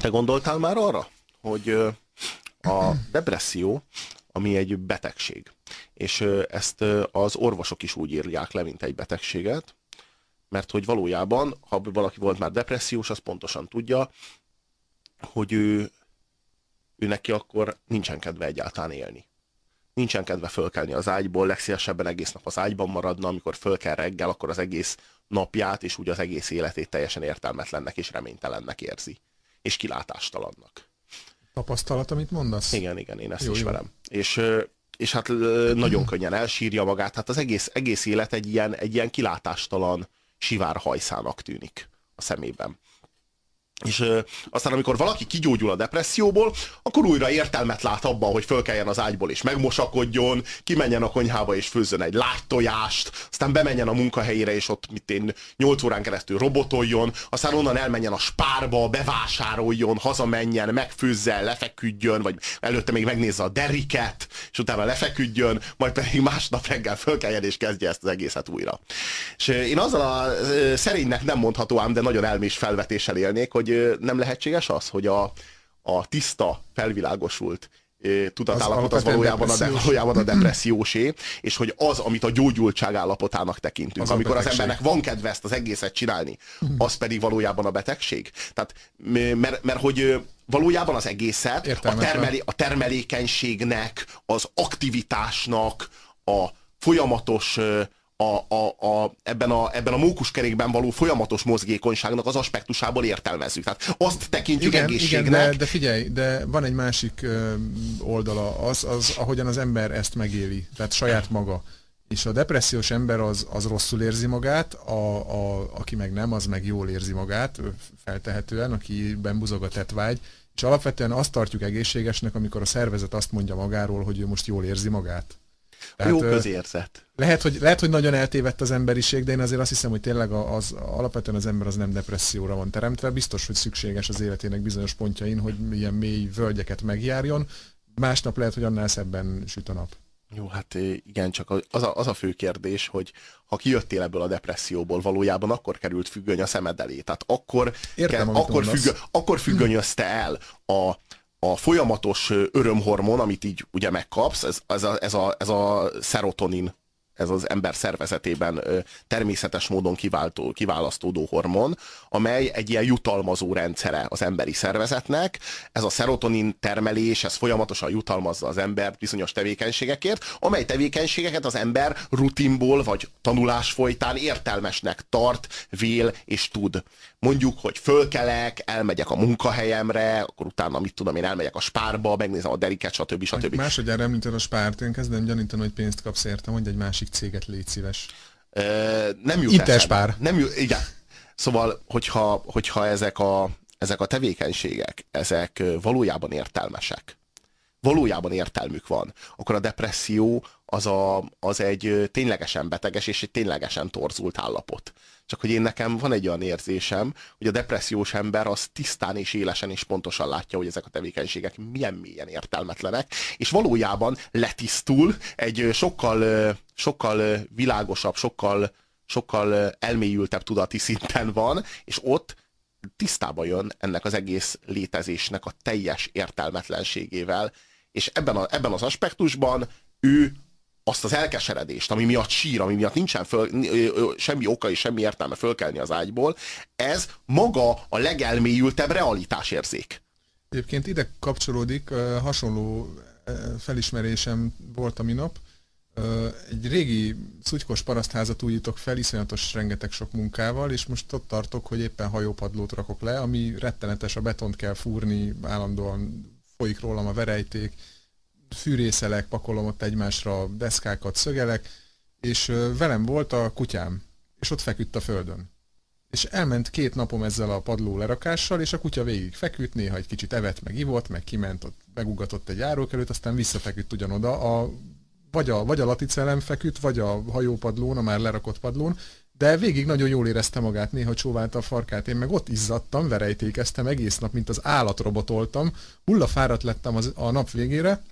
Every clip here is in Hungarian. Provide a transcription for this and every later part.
Te gondoltál már arra, hogy a depresszió, ami egy betegség, és ezt az orvosok is úgy írják le, mint egy betegséget, mert hogy valójában, ha valaki volt már depressziós, az pontosan tudja, hogy ő, ő neki akkor nincsen kedve egyáltalán élni. Nincsen kedve fölkelni az ágyból, legszívesebben egész nap az ágyban maradna, amikor föl kell reggel, akkor az egész napját és úgy az egész életét teljesen értelmetlennek és reménytelennek érzi. És kilátástalannak. Tapasztalat, amit mondasz? Igen, igen, én ezt jó, ismerem. Jó. És, és hát nagyon könnyen elsírja magát. Hát az egész, egész élet egy ilyen, egy ilyen kilátástalan sivár hajszának tűnik a szemében. És ö, aztán, amikor valaki kigyógyul a depresszióból, akkor újra értelmet lát abban, hogy fölkeljen az ágyból és megmosakodjon, kimenjen a konyhába és főzzön egy lágytojást, aztán bemenjen a munkahelyére és ott mit én 8 órán keresztül robotoljon, aztán onnan elmenjen a spárba, bevásároljon, hazamenjen, megfőzze, lefeküdjön, vagy előtte még megnézze a deriket, és utána lefeküdjön, majd pedig másnap reggel fölkeljen és kezdje ezt az egészet újra. És én azzal a szerénynek nem mondható ám, de nagyon elmés felvetéssel élnék, hogy hogy nem lehetséges az, hogy a, a tiszta, felvilágosult tudatállapot az, az valójában, a de, valójában a depressziósé, és hogy az, amit a gyógyultság állapotának tekintünk, az amikor az embernek van kedve ezt az egészet csinálni, az pedig valójában a betegség. Tehát, mert, mert hogy valójában az egészet a, termelé, a termelékenységnek, az aktivitásnak, a folyamatos a, a, a, ebben, a, ebben a mókuskerékben való folyamatos mozgékonyságnak az aspektusából értelmezzük. Tehát azt tekintjük igen, egészségnek. Igen, de, de figyelj, de van egy másik ö, oldala, az, az, ahogyan az ember ezt megéli, tehát saját maga. És a depressziós ember az, az rosszul érzi magát, a, a, aki meg nem, az meg jól érzi magát, feltehetően, akiben buzog a tetvágy, és alapvetően azt tartjuk egészségesnek, amikor a szervezet azt mondja magáról, hogy ő most jól érzi magát. Tehát, Jó közérzet. Lehet hogy, lehet, hogy nagyon eltévedt az emberiség, de én azért azt hiszem, hogy tényleg az, alapvetően az ember az nem depresszióra van teremtve. Biztos, hogy szükséges az életének bizonyos pontjain, hogy ilyen mély völgyeket megjárjon. Másnap lehet, hogy annál szebben süt a nap. Jó, hát igen, csak az a, az a fő kérdés, hogy ha kijöttél ebből a depresszióból, valójában akkor került függöny a szemed elé. Tehát akkor, Értem, ke, akkor, függö, akkor függönyözte el a, a folyamatos örömhormon, amit így ugye megkapsz, ez, ez, a, ez, a, ez a serotonin ez az ember szervezetében természetes módon kiváltó, kiválasztódó hormon, amely egy ilyen jutalmazó rendszere az emberi szervezetnek. Ez a serotonin termelés, ez folyamatosan jutalmazza az embert bizonyos tevékenységekért, amely tevékenységeket az ember rutinból vagy tanulás folytán értelmesnek tart, vél és tud. Mondjuk, hogy fölkelek, elmegyek a munkahelyemre, akkor utána mit tudom én, elmegyek a spárba, megnézem a deriket, stb. stb. Másodjára említed a spárt, én kezdem gyanítani, hogy pénzt kapsz értem, hogy egy másik céget légy szíves. E, nem jut Interspár. Nem jut, igen. Szóval, hogyha, hogyha ezek, a, ezek a tevékenységek, ezek valójában értelmesek, valójában értelmük van, akkor a depresszió az, a, az egy ténylegesen beteges és egy ténylegesen torzult állapot. Csak hogy én nekem van egy olyan érzésem, hogy a depressziós ember az tisztán és élesen és pontosan látja, hogy ezek a tevékenységek milyen mélyen értelmetlenek, és valójában letisztul, egy sokkal, sokkal világosabb, sokkal, sokkal elmélyültebb tudati szinten van, és ott tisztába jön ennek az egész létezésnek a teljes értelmetlenségével, és ebben, a, ebben az aspektusban ő azt az elkeseredést, ami miatt sír, ami miatt nincsen föl, semmi oka és semmi értelme fölkelni az ágyból, ez maga a legelmélyültebb realitásérzék. Egyébként ide kapcsolódik, hasonló felismerésem volt a minap. Egy régi szutykos parasztházat újítok fel, iszonyatos rengeteg sok munkával, és most ott tartok, hogy éppen hajópadlót rakok le, ami rettenetes, a betont kell fúrni, állandóan folyik rólam a verejték, fűrészelek, pakolom ott egymásra deszkákat, szögelek, és velem volt a kutyám, és ott feküdt a földön. És elment két napom ezzel a padló lerakással, és a kutya végig feküdt, néha egy kicsit evett, meg ivott, meg kiment, ott megugatott egy járókelőt, aztán visszafeküdt ugyanoda. A, vagy, a, vagy a laticelem feküdt, vagy a hajópadlón, a már lerakott padlón, de végig nagyon jól érezte magát, néha csóválta a farkát. Én meg ott izzadtam, verejtékeztem egész nap, mint az állatrobotoltam, hullafáradt lettem az, a nap végére,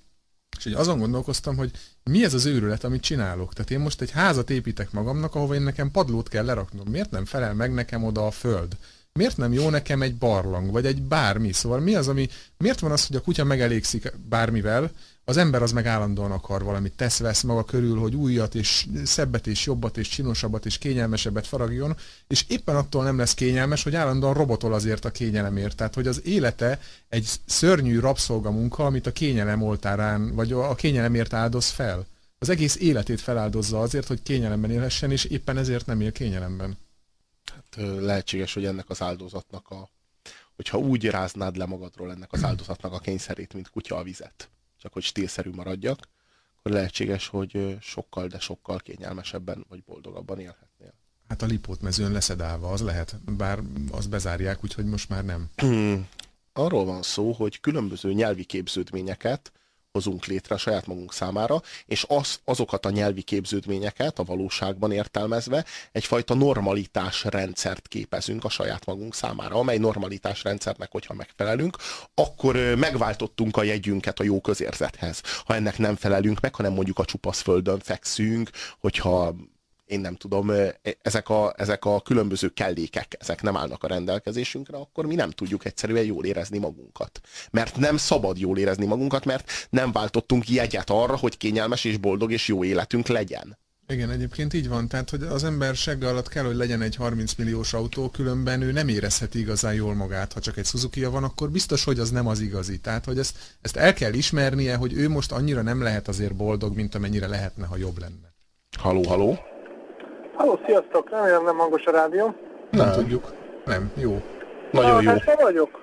és így azon gondolkoztam, hogy mi ez az őrület, amit csinálok. Tehát én most egy házat építek magamnak, ahova én nekem padlót kell leraknom. Miért nem felel meg nekem oda a föld? miért nem jó nekem egy barlang, vagy egy bármi? Szóval mi az, ami, miért van az, hogy a kutya megelégszik bármivel, az ember az meg állandóan akar valamit, tesz, vesz maga körül, hogy újat, és szebbet, és jobbat, és csinosabbat, és kényelmesebbet faragjon, és éppen attól nem lesz kényelmes, hogy állandóan robotol azért a kényelemért. Tehát, hogy az élete egy szörnyű rabszolgamunka, amit a kényelem oltárán, vagy a kényelemért áldoz fel. Az egész életét feláldozza azért, hogy kényelemben élhessen, és éppen ezért nem él kényelemben. Hát lehetséges, hogy ennek az áldozatnak a hogyha úgy ráznád le magadról ennek az áldozatnak a kényszerét, mint kutya a vizet csak hogy stílszerű maradjak, akkor lehetséges, hogy sokkal, de sokkal kényelmesebben vagy boldogabban élhetnél. Hát a lipót mezőn leszedálva az lehet, bár azt bezárják, úgyhogy most már nem. Arról van szó, hogy különböző nyelvi képződményeket hozunk létre a saját magunk számára, és az, azokat a nyelvi képződményeket a valóságban értelmezve egyfajta normalitás rendszert képezünk a saját magunk számára, amely normalitás rendszernek, hogyha megfelelünk, akkor megváltottunk a jegyünket a jó közérzethez. Ha ennek nem felelünk meg, hanem mondjuk a csupasz földön fekszünk, hogyha én nem tudom, ezek a, ezek a különböző kellékek, ezek nem állnak a rendelkezésünkre, akkor mi nem tudjuk egyszerűen jól érezni magunkat. Mert nem szabad jól érezni magunkat, mert nem váltottunk jegyet arra, hogy kényelmes és boldog és jó életünk legyen. Igen, egyébként így van. Tehát, hogy az ember segge alatt kell, hogy legyen egy 30 milliós autó, különben ő nem érezheti igazán jól magát. Ha csak egy suzuki van, akkor biztos, hogy az nem az igazi. Tehát, hogy ezt, ezt el kell ismernie, hogy ő most annyira nem lehet azért boldog, mint amennyire lehetne, ha jobb lenne. Haló, haló. Halló, sziasztok! Remélem nem hangos a rádió. Nem, nem tudjuk. Nem, jó. Nagyon jó. Hát vagyok.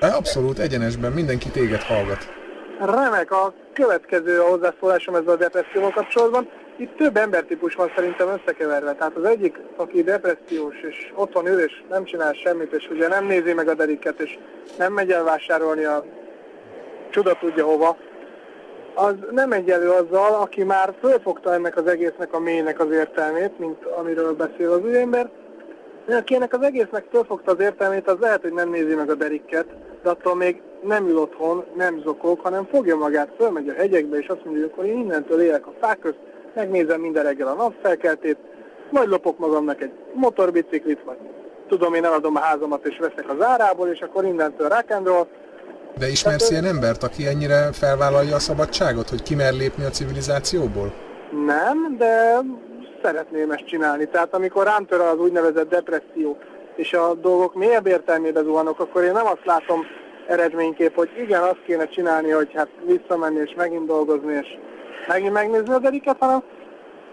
Abszolút, egyenesben, mindenki téged hallgat. Remek, a következő a hozzászólásom ezzel a depresszióval kapcsolatban. Itt több embertípus van szerintem összekeverve. Tehát az egyik, aki depressziós, és ott van ül, és nem csinál semmit, és ugye nem nézi meg a dediket, és nem megy el vásárolni a csuda tudja hova, az nem egyelő azzal, aki már fölfogta ennek az egésznek a mélynek az értelmét, mint amiről beszél az ember. Aki ennek az egésznek fölfogta az értelmét, az lehet, hogy nem nézi meg a derikket, de attól még nem ül otthon, nem zokog, hanem fogja magát, fölmegy a hegyekbe, és azt mondja, hogy akkor én innentől élek a fák közt, megnézem minden reggel a napfelkeltét, majd lopok magamnak egy motorbiciklit, vagy tudom, én eladom a házamat és veszek az árából, és akkor innentől rock de ismersz ilyen embert, aki ennyire felvállalja a szabadságot, hogy kimer lépni a civilizációból? Nem, de szeretném ezt csinálni. Tehát amikor rám tör az úgynevezett depresszió, és a dolgok mélyebb értelmébe zuhanok, akkor én nem azt látom eredménykép, hogy igen, azt kéne csinálni, hogy hát visszamenni és megint dolgozni, és megint megnézni a dediket, hanem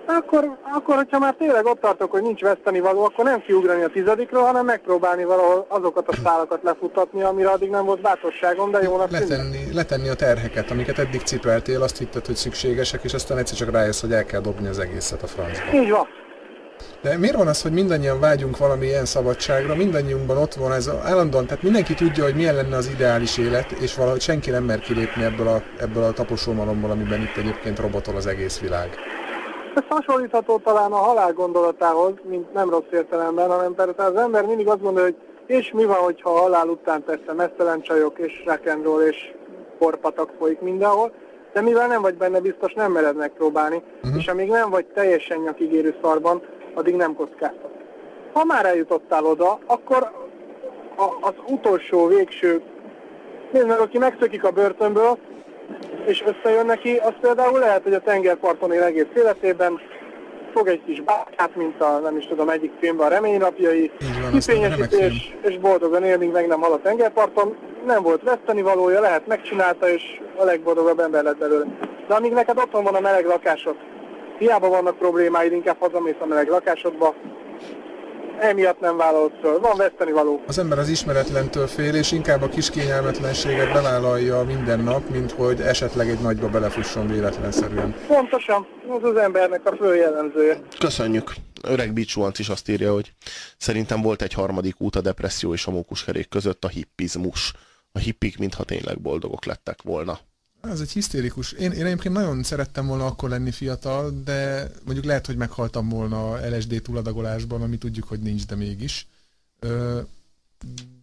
akkor, akkor, hogyha már tényleg ott tartok, hogy nincs veszteni való, akkor nem kiugrani a tizedikről, hanem megpróbálni valahol azokat a szálakat lefutatni, amire addig nem volt bátorságom, de jónak letenni, letenni a terheket, amiket eddig cipeltél, azt hitted, hogy szükségesek, és aztán egyszer csak rájössz, hogy el kell dobni az egészet a francba. Így van. De miért van az, hogy mindannyian vágyunk valami ilyen szabadságra, mindannyiunkban ott van ez a, állandóan, tehát mindenki tudja, hogy milyen lenne az ideális élet, és valahogy senki nem mer kilépni ebből a, ebből a taposómalomból, amiben itt egyébként robotol az egész világ. Ez hasonlítható talán a halál gondolatához, mint nem rossz értelemben, hanem persze az ember mindig azt gondolja, hogy és mi van, hogyha a halál után persze mesztelen csajok és rock'n'roll és porpatak folyik mindenhol, de mivel nem vagy benne biztos, nem mered megpróbálni, uh-huh. és amíg nem vagy teljesen nyakigérő szarban, addig nem kockáztat. Ha már eljutottál oda, akkor a, az utolsó, végső, nézd meg, aki megszökik a börtönből, és összejön neki, az például lehet, hogy a tengerparton él egész életében, fog egy kis bátyát, mint a, nem is tudom, egyik filmben a reménynapjai, kifényesíti és, és boldogan él, meg nem hal a tengerparton, nem volt veszteni valója, lehet megcsinálta, és a legboldogabb ember lett belőle. De amíg neked otthon van a meleg lakásod, hiába vannak problémáid, inkább hazamész a meleg lakásodba, emiatt nem vállalod föl. Van veszteni való. Az ember az ismeretlentől fél, és inkább a kis kényelmetlenséget bevállalja minden nap, mint hogy esetleg egy nagyba belefusson véletlenszerűen. Pontosan, ez az embernek a fő jellemzője. Köszönjük. Öreg Bicsuanc is azt írja, hogy szerintem volt egy harmadik út a depresszió és a mókuskerék között, a hippizmus. A hippik mintha tényleg boldogok lettek volna. Ez egy hisztérikus. Én, én egyébként nagyon szerettem volna akkor lenni fiatal, de mondjuk lehet, hogy meghaltam volna LSD túladagolásban, ami tudjuk, hogy nincs, de mégis. Ö,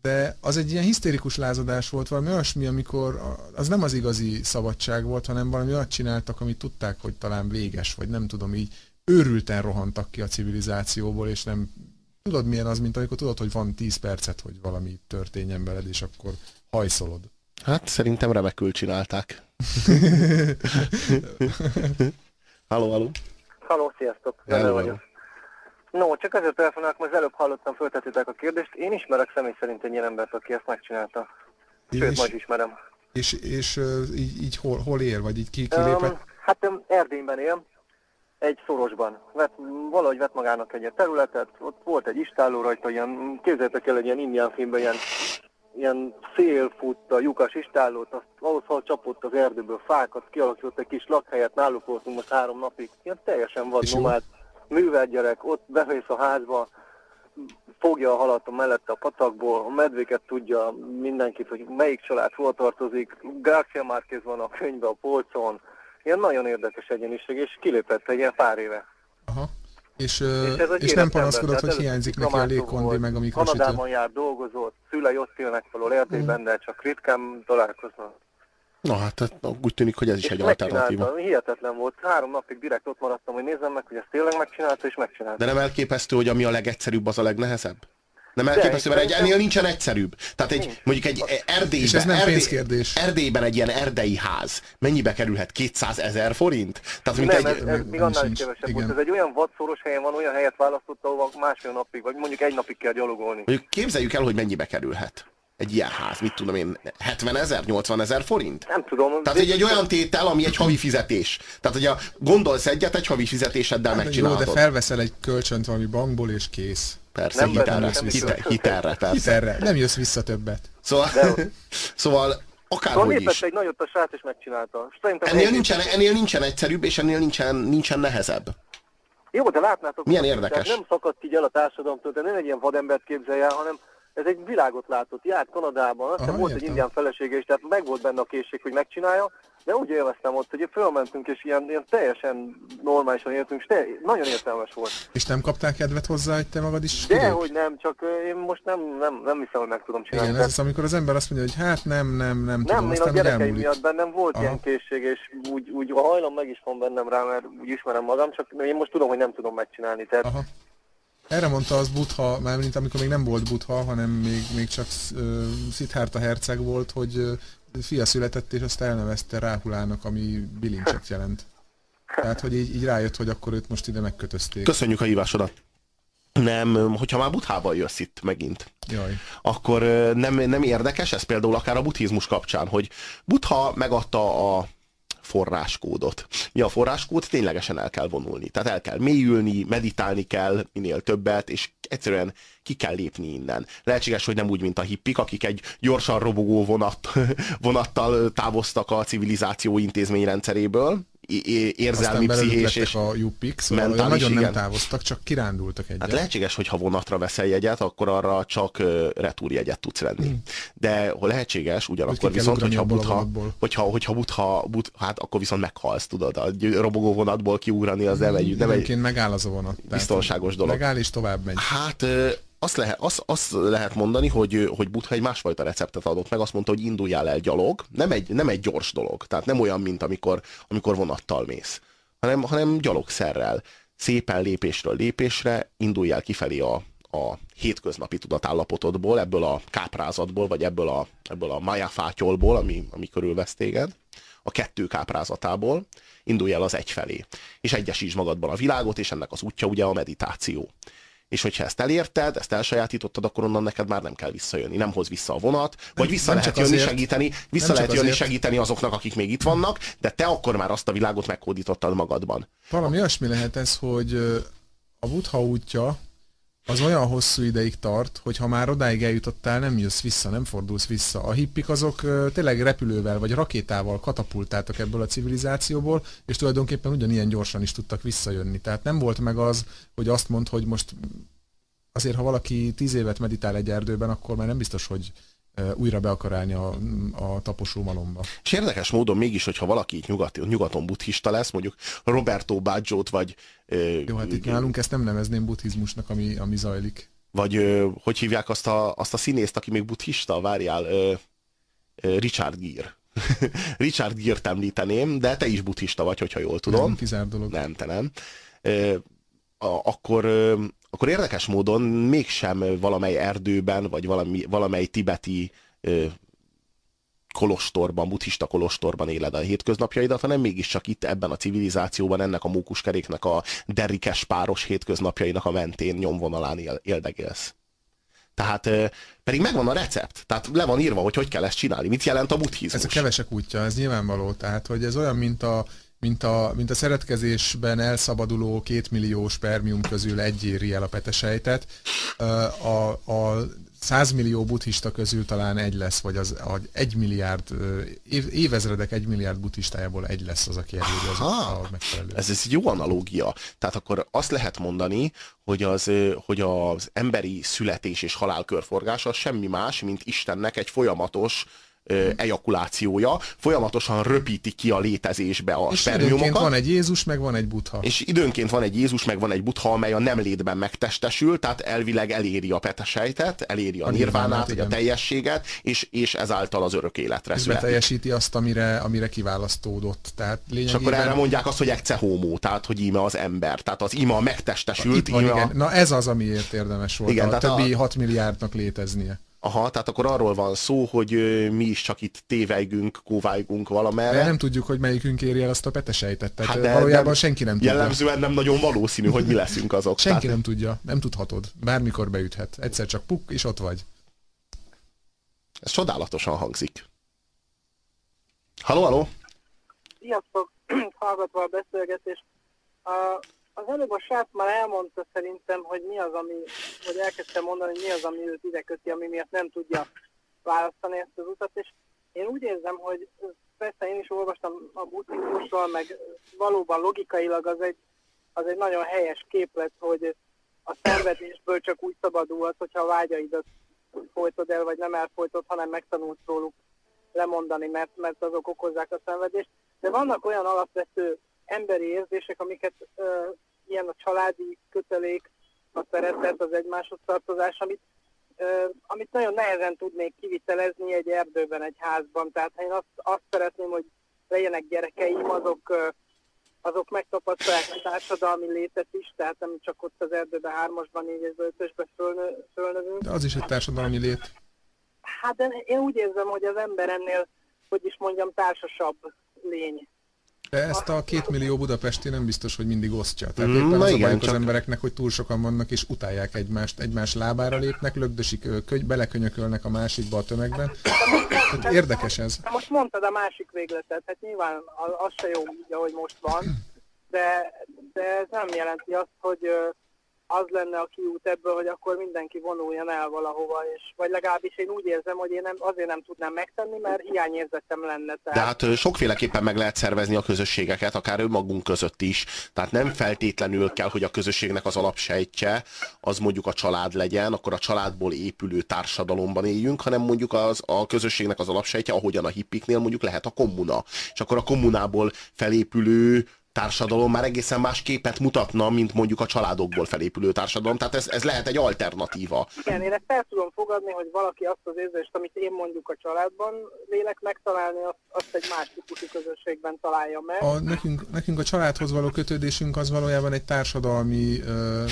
de az egy ilyen hisztérikus lázadás volt, valami olyasmi, amikor az nem az igazi szabadság volt, hanem valami olyat csináltak, amit tudták, hogy talán véges, vagy nem tudom, így őrülten rohantak ki a civilizációból, és nem Tudod, milyen az, mint amikor tudod, hogy van 10 percet, hogy valami történjen veled, és akkor hajszolod. Hát szerintem remekül csinálták. halló, halló. Halló, sziasztok! Hello, vagyok. No, csak azért telefonálok, mert az előbb hallottam, föltettétek a kérdést. Én ismerek személy szerint egy ilyen embert, aki ezt megcsinálta. Sőt, És, majd ismerem. és, és ö, így, így hol, hol él, vagy így ki, kilépett? Um, hát Erdélyben él, egy szorosban. Vett, valahogy vett magának egy területet, ott volt egy istálló rajta, ilyen, képzeljétek el egy ilyen indián filmben, ilyen, ilyen szél fut a lyukas istállót, azt valószínűleg csapott az erdőből fákat, kialakított egy kis lakhelyet, náluk voltunk most három napig, ilyen teljesen vad És jó? nomád, művelt gyerek, ott bevész a házba, fogja a halat a mellette a patakból, a medvéket tudja mindenkit, hogy melyik család hol tartozik. Garcia Márquez van a könyvben a polcon. Ilyen nagyon érdekes egyéniség, és kilépett egy ilyen pár éve. És, És, ez és nem panaszkodott, hogy hiányzik neki a légkondi, meg a mikrosütő. Kanadában jár, dolgozott, szülei ott élnek valahol Erdélyben, de csak ritkán találkoznak. Na hát tehát úgy tűnik, hogy ez is És egy alternatíva. hihetetlen volt. Három napig direkt ott maradtam, hogy nézzem meg, hogy ezt tényleg megcsinálta, és megcsinálta. De nem elképesztő, hogy ami a legegyszerűbb, az a legnehezebb? Nem elképesztő, mert egy, ennél nincsen egyszerűbb. Tehát egy, mondjuk egy Erdélyben, És ez nem Erdély-. Erdélyben egy ilyen erdei ház, mennyibe kerülhet? 200 ezer forint? Tehát mint nem, egy, ez, ez még annál is kevesebb Igen. volt. Ez egy olyan vadszoros helyen van, olyan helyet választott, ahova másfél napig, vagy mondjuk egy napig kell gyalogolni. mondjuk képzeljük el, hogy mennyibe kerülhet egy ilyen ház, mit tudom én, 70 ezer, 80 ezer forint? Nem tudom. Tehát egy, egy olyan tétel, ami egy havi fizetés. Tehát, hogy a, gondolsz egyet, egy havi fizetéseddel Hát, jó, de megcsinálod. felveszel egy kölcsönt valami bankból, és kész. Persze, Nem hitelre, beszélsz semmi hite, kölcsön. hitelre, persze. Hitelre. Nem jössz vissza többet. Szóval, szóval Szóval akárhogy lépett is. egy nagyot a srác, és megcsinálta. Szerintem Ennél nincsen, ennél nincsen egyszerűbb, és ennél nincsen, nincsen nehezebb. Jó, de látnátok, Milyen érdekes. tehát nem szakadt így el a társadalomtól, de nem egy ilyen vadembert képzelje el, hanem ez egy világot látott. Járt Kanadában, aztán Aha, volt egy értem. indián felesége is, tehát meg volt benne a készség, hogy megcsinálja, de úgy élveztem ott, hogy fölmentünk, és ilyen, ilyen teljesen normálisan éltünk, és te, nagyon értelmes volt. És nem kaptál kedvet hozzá, hogy te magad is De hogy nem, csak ö, én most nem, nem, nem hiszem, hogy meg tudom csinálni. Igen, ez az, amikor az ember azt mondja, hogy hát nem, nem, nem tudom, Nem, én a aztán meg gyerekeim elmúlik. miatt bennem volt Aha. ilyen készség, és úgy, úgy a hajlam meg is van bennem rá, mert úgy ismerem magam, csak én most tudom, hogy nem tudom megcsinálni. Tehát Aha. Erre mondta az Butha, mármint amikor még nem volt Butha, hanem még, még csak uh, Siddhartha herceg volt, hogy uh, fia született, és azt elnevezte Ráhulának, ami bilincset jelent. Tehát, hogy így, így rájött, hogy akkor őt most ide megkötözték. Köszönjük a hívásodat. Nem, hogyha már Buthában jössz itt megint, Jaj. akkor nem, nem érdekes ez például akár a buddhizmus kapcsán, hogy Butha megadta a forráskódot. Mi a forráskód? Ténylegesen el kell vonulni. Tehát el kell mélyülni, meditálni kell minél többet, és egyszerűen ki kell lépni innen. Lehetséges, hogy nem úgy, mint a hippik, akik egy gyorsan robogó vonat, vonattal távoztak a civilizáció intézményrendszeréből, érzelmi, Aztán pszichés és a juppik, szóval mentális, nagyon igen. nem távoztak, csak kirándultak egyet. Hát lehetséges, hogy ha vonatra veszel jegyet, akkor arra csak uh, retúrjegyet tudsz venni. De ha lehetséges, Hmm. Hogy ugyanakkor kell viszont, hogyha butha, hogyha, hogyha butha, but, hát akkor viszont meghalsz, tudod, a robogó vonatból kiugrani, az nem egy, nem egy megáll az a vonat. Biztonságos dolog. Megáll és tovább megy. Hát azt lehet, azt, azt lehet mondani, hogy, hogy Butha egy másfajta receptet adott meg, azt mondta, hogy induljál el gyalog, nem egy, nem egy gyors dolog, tehát nem olyan, mint amikor, amikor vonattal mész, hanem, hanem gyalogszerrel, szépen lépésről lépésre induljál kifelé a, a hétköznapi tudatállapotodból, ebből a káprázatból, vagy ebből a, ebből a májáfátyolból, ami, ami körülvesz téged, a kettő káprázatából, indulj el az egy felé. És egyesíts magadban a világot, és ennek az útja ugye a meditáció. És hogyha ezt elérted, ezt elsajátítottad, akkor onnan neked már nem kell visszajönni. Nem hoz vissza a vonat, vagy vissza nem lehet jönni azért- segíteni, vissza nem lehet jönni azért- segíteni azoknak, akik még itt vannak, de te akkor már azt a világot meghódítottad magadban. Valami olyasmi lehet ez, hogy a Buddha útja az olyan hosszú ideig tart, hogy ha már odáig eljutottál, nem jössz vissza, nem fordulsz vissza. A hippik azok tényleg repülővel vagy rakétával katapultáltak ebből a civilizációból, és tulajdonképpen ugyanilyen gyorsan is tudtak visszajönni. Tehát nem volt meg az, hogy azt mond, hogy most azért, ha valaki tíz évet meditál egy erdőben, akkor már nem biztos, hogy újra be akar állni a, a taposó malomba. És érdekes módon mégis, hogyha valaki itt nyugat, nyugaton buddhista lesz, mondjuk Roberto Baggio-t, vagy, Jó, hát itt nálunk ezt nem nevezném buddhizmusnak, ami, ami zajlik. vagy hogy hívják azt a, azt a színészt, aki még buddhista, várjál, Richard Gere. Richard Gere-t említeném, de te is buddhista vagy, hogyha jól tudom. Nem kizár dolog. Nem, te nem. Akkor, akkor érdekes módon mégsem valamely erdőben, vagy valami, valamely tibeti ö, kolostorban, buddhista kolostorban éled a hétköznapjaidat, hanem mégiscsak itt ebben a civilizációban, ennek a mókuskeréknek a derikes páros hétköznapjainak a mentén nyomvonalán él, éldegélsz. Tehát pedig megvan a recept. Tehát le van írva, hogy hogy kell ezt csinálni. Mit jelent a buddhizmus? Ez a kevesek útja, ez nyilvánvaló. Tehát, hogy ez olyan, mint a, mint a, mint a szeretkezésben elszabaduló két millió spermium közül egy éri el a petesejtet. A, a 100 millió buddhista közül talán egy lesz, vagy az a egy milliárd, év, évezredek egy milliárd buddhistájából egy lesz az, aki eléri az a megfelelő. Ez, ez jó analógia. Tehát akkor azt lehet mondani, hogy az, hogy az emberi születés és halál körforgása semmi más, mint Istennek egy folyamatos ejakulációja, folyamatosan röpíti ki a létezésbe a és spermiumokat. időnként van egy Jézus, meg van egy butha. És időnként van egy Jézus, meg van egy butha, amely a nem létben megtestesül, tehát elvileg eléri a petesejtet, eléri a, a nirvánát, vagy a teljességet, és, és ezáltal az örök életre és születik. teljesíti azt, amire, amire kiválasztódott. Tehát lényegében... És akkor erre mondják azt, hogy ecce homo, tehát hogy íme az ember. Tehát az ima megtestesült. Itt van, íme igen. A... Na ez az, amiért érdemes volt igen, a többi a... 6 milliárdnak léteznie. Aha, tehát akkor arról van szó, hogy mi is csak itt tévejgünk, kóvájgunk valamerre. De nem tudjuk, hogy melyikünk éri el azt a petesejtet. Tehát hát de, valójában nem, senki nem tudja. Jellemzően nem nagyon valószínű, hogy mi leszünk azok. senki tehát... nem tudja, nem tudhatod. Bármikor beüthet. Egyszer csak puk, és ott vagy. Ez csodálatosan hangzik. Haló, haló! Sziasztok! Hallgatva a beszélgetést. Az előbb a srác már elmondta szerintem, hogy mi az, ami, hogy elkezdtem mondani, hogy mi az, ami őt ide köti, ami miatt nem tudja választani ezt az utat, és én úgy érzem, hogy persze én is olvastam a buddhizmusról, meg valóban logikailag az egy, az egy nagyon helyes képlet, hogy a szenvedésből csak úgy szabadulhat, hogyha a vágyaidat folytod el, vagy nem elfolytod, hanem megtanulsz róluk lemondani, mert, mert azok okozzák a szenvedést. De vannak olyan alapvető emberi érzések, amiket ilyen a családi kötelék, a szeretet, az egymáshoz tartozás, amit, uh, amit nagyon nehezen tudnék kivitelezni egy erdőben, egy házban. Tehát ha én azt, azt szeretném, hogy legyenek gyerekeim, azok, azok megtapasztalják a társadalmi létet is, tehát nem csak ott az erdőben hármasban, négyesben, ötösben fölnő, fölnövünk. De az is egy társadalmi lét. Hát de én úgy érzem, hogy az ember ennél, hogy is mondjam, társasabb lény. De ezt a két millió budapesti nem biztos, hogy mindig osztja. Tehát éppen Na az igen, a csak... az embereknek, hogy túl sokan vannak és utálják egymást, egymás lábára lépnek, lögdösik, köny, belekönyökölnek a másikba a tömegben. Tehát érdekes ez. Most mondtad a másik végletet, hát nyilván az se jó, ahogy most van, de, de ez nem jelenti azt, hogy az lenne a kiút ebből, hogy akkor mindenki vonuljon el valahova, és vagy legalábbis én úgy érzem, hogy én nem, azért nem tudnám megtenni, mert hiányérzetem lenne. Tehát... De hát sokféleképpen meg lehet szervezni a közösségeket, akár önmagunk között is. Tehát nem feltétlenül kell, hogy a közösségnek az alapsejtje az mondjuk a család legyen, akkor a családból épülő társadalomban éljünk, hanem mondjuk az, a közösségnek az alapsejtje, ahogyan a hippiknél mondjuk lehet a kommuna. És akkor a kommunából felépülő társadalom már egészen más képet mutatna, mint mondjuk a családokból felépülő társadalom. Tehát ez, ez lehet egy alternatíva. Igen, én ezt el tudom fogadni, hogy valaki azt az érzést, amit én mondjuk a családban lélek megtalálni, azt, azt egy más típusú közösségben találja meg. A, nekünk, nekünk a családhoz való kötődésünk az valójában egy társadalmi ö,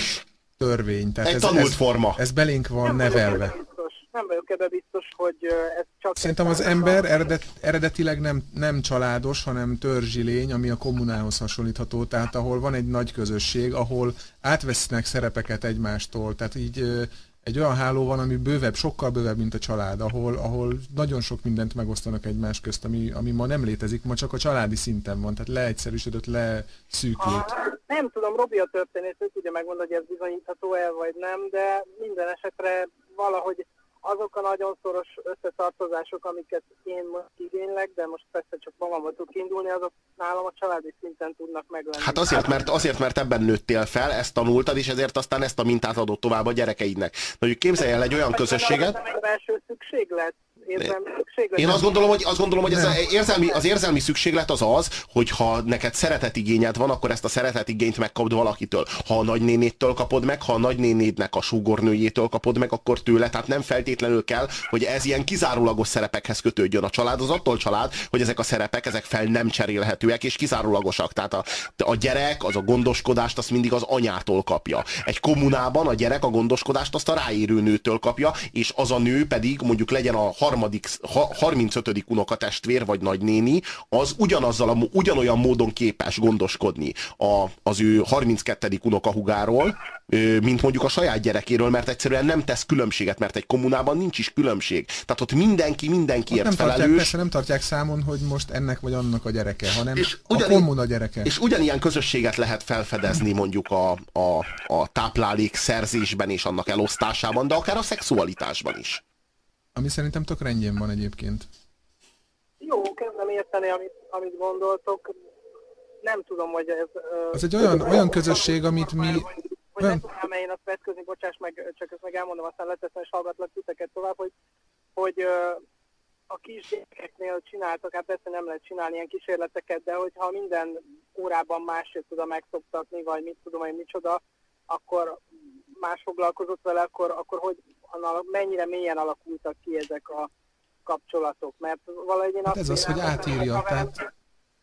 törvény. Tehát egy ez, tanult ez, forma. Ez belénk van nem nevelve nem vagyok ebbe biztos, hogy ez csak... Szerintem az ember eredet, eredetileg nem, nem családos, hanem törzsi lény, ami a kommunához hasonlítható, tehát ahol van egy nagy közösség, ahol átvesznek szerepeket egymástól, tehát így egy olyan háló van, ami bővebb, sokkal bővebb, mint a család, ahol, ahol nagyon sok mindent megosztanak egymás közt, ami, ami ma nem létezik, ma csak a családi szinten van, tehát leegyszerűsödött, leszűkült. Nem tudom, Robi a történész, ő tudja megmondani, hogy ez bizonyítható-e vagy nem, de minden esetre valahogy azok a nagyon szoros összetartozások, amiket én most igénylek, de most persze csak magamban tudok indulni, azok nálam a családi szinten tudnak meglenni. Hát azért, mert, azért, mert ebben nőttél fel, ezt tanultad, és ezért aztán ezt a mintát adott tovább a gyerekeidnek. Hogy képzelj el egy olyan közösséget... Ez egy belső szükséglet, érzelmi. Én azt gondolom, hogy, azt gondolom, hogy ez Nem. a érzelmi, az érzelmi szükséglet az az, hogy ha neked szeretetigényed van, akkor ezt a szeretetigényt megkapd valakitől. Ha a nagynénétől kapod meg, ha a nagynénédnek a súgornőjétől kapod meg, akkor tőle. Tehát nem feltétlenül kell, hogy ez ilyen kizárólagos szerepekhez kötődjön. A család az attól család, hogy ezek a szerepek, ezek fel nem cserélhetőek és kizárólagosak. Tehát a, a gyerek az a gondoskodást azt mindig az anyától kapja. Egy kommunában a gyerek a gondoskodást azt a ráérő nőtől kapja, és az a nő pedig mondjuk legyen a harmadik, ha, 35. unokatestvér vagy nagynéni, az ugyanazzal a, ugyanolyan módon képes gondoskodni a, az ő 32. unokahugáról, mint mondjuk a saját gyerekéről, mert egyszerűen nem tesz különbséget, mert egy kommunában nincs is különbség. Tehát ott mindenki mindenkiért nem tartják, felelős. persze nem tartják számon, hogy most ennek vagy annak a gyereke, hanem És a ugyanígy- kommuna gyereke. És ugyanilyen közösséget lehet felfedezni mondjuk a, a, a táplálék szerzésben és annak elosztásában, de akár a szexualitásban is. Ami szerintem tök rendjén van egyébként. Jó, kezdem érteni, amit, amit gondoltok. Nem tudom, hogy ez... Az egy olyan, olyan közösség, amit mi... Hogy nem tudnám én azt vetközni, bocsáss meg, csak ezt meg elmondom, aztán leteszem és hallgatlak titeket tovább, hogy, hogy a kisgyerekeknél csináltak, hát persze nem lehet csinálni ilyen kísérleteket, de hogyha minden órában más jött oda megszoktatni, vagy mit tudom én micsoda, akkor más foglalkozott vele, akkor, akkor hogy annak mennyire mélyen alakultak ki ezek a kapcsolatok, mert valahogy én Hát azt ez az, hogy átírja, tehát-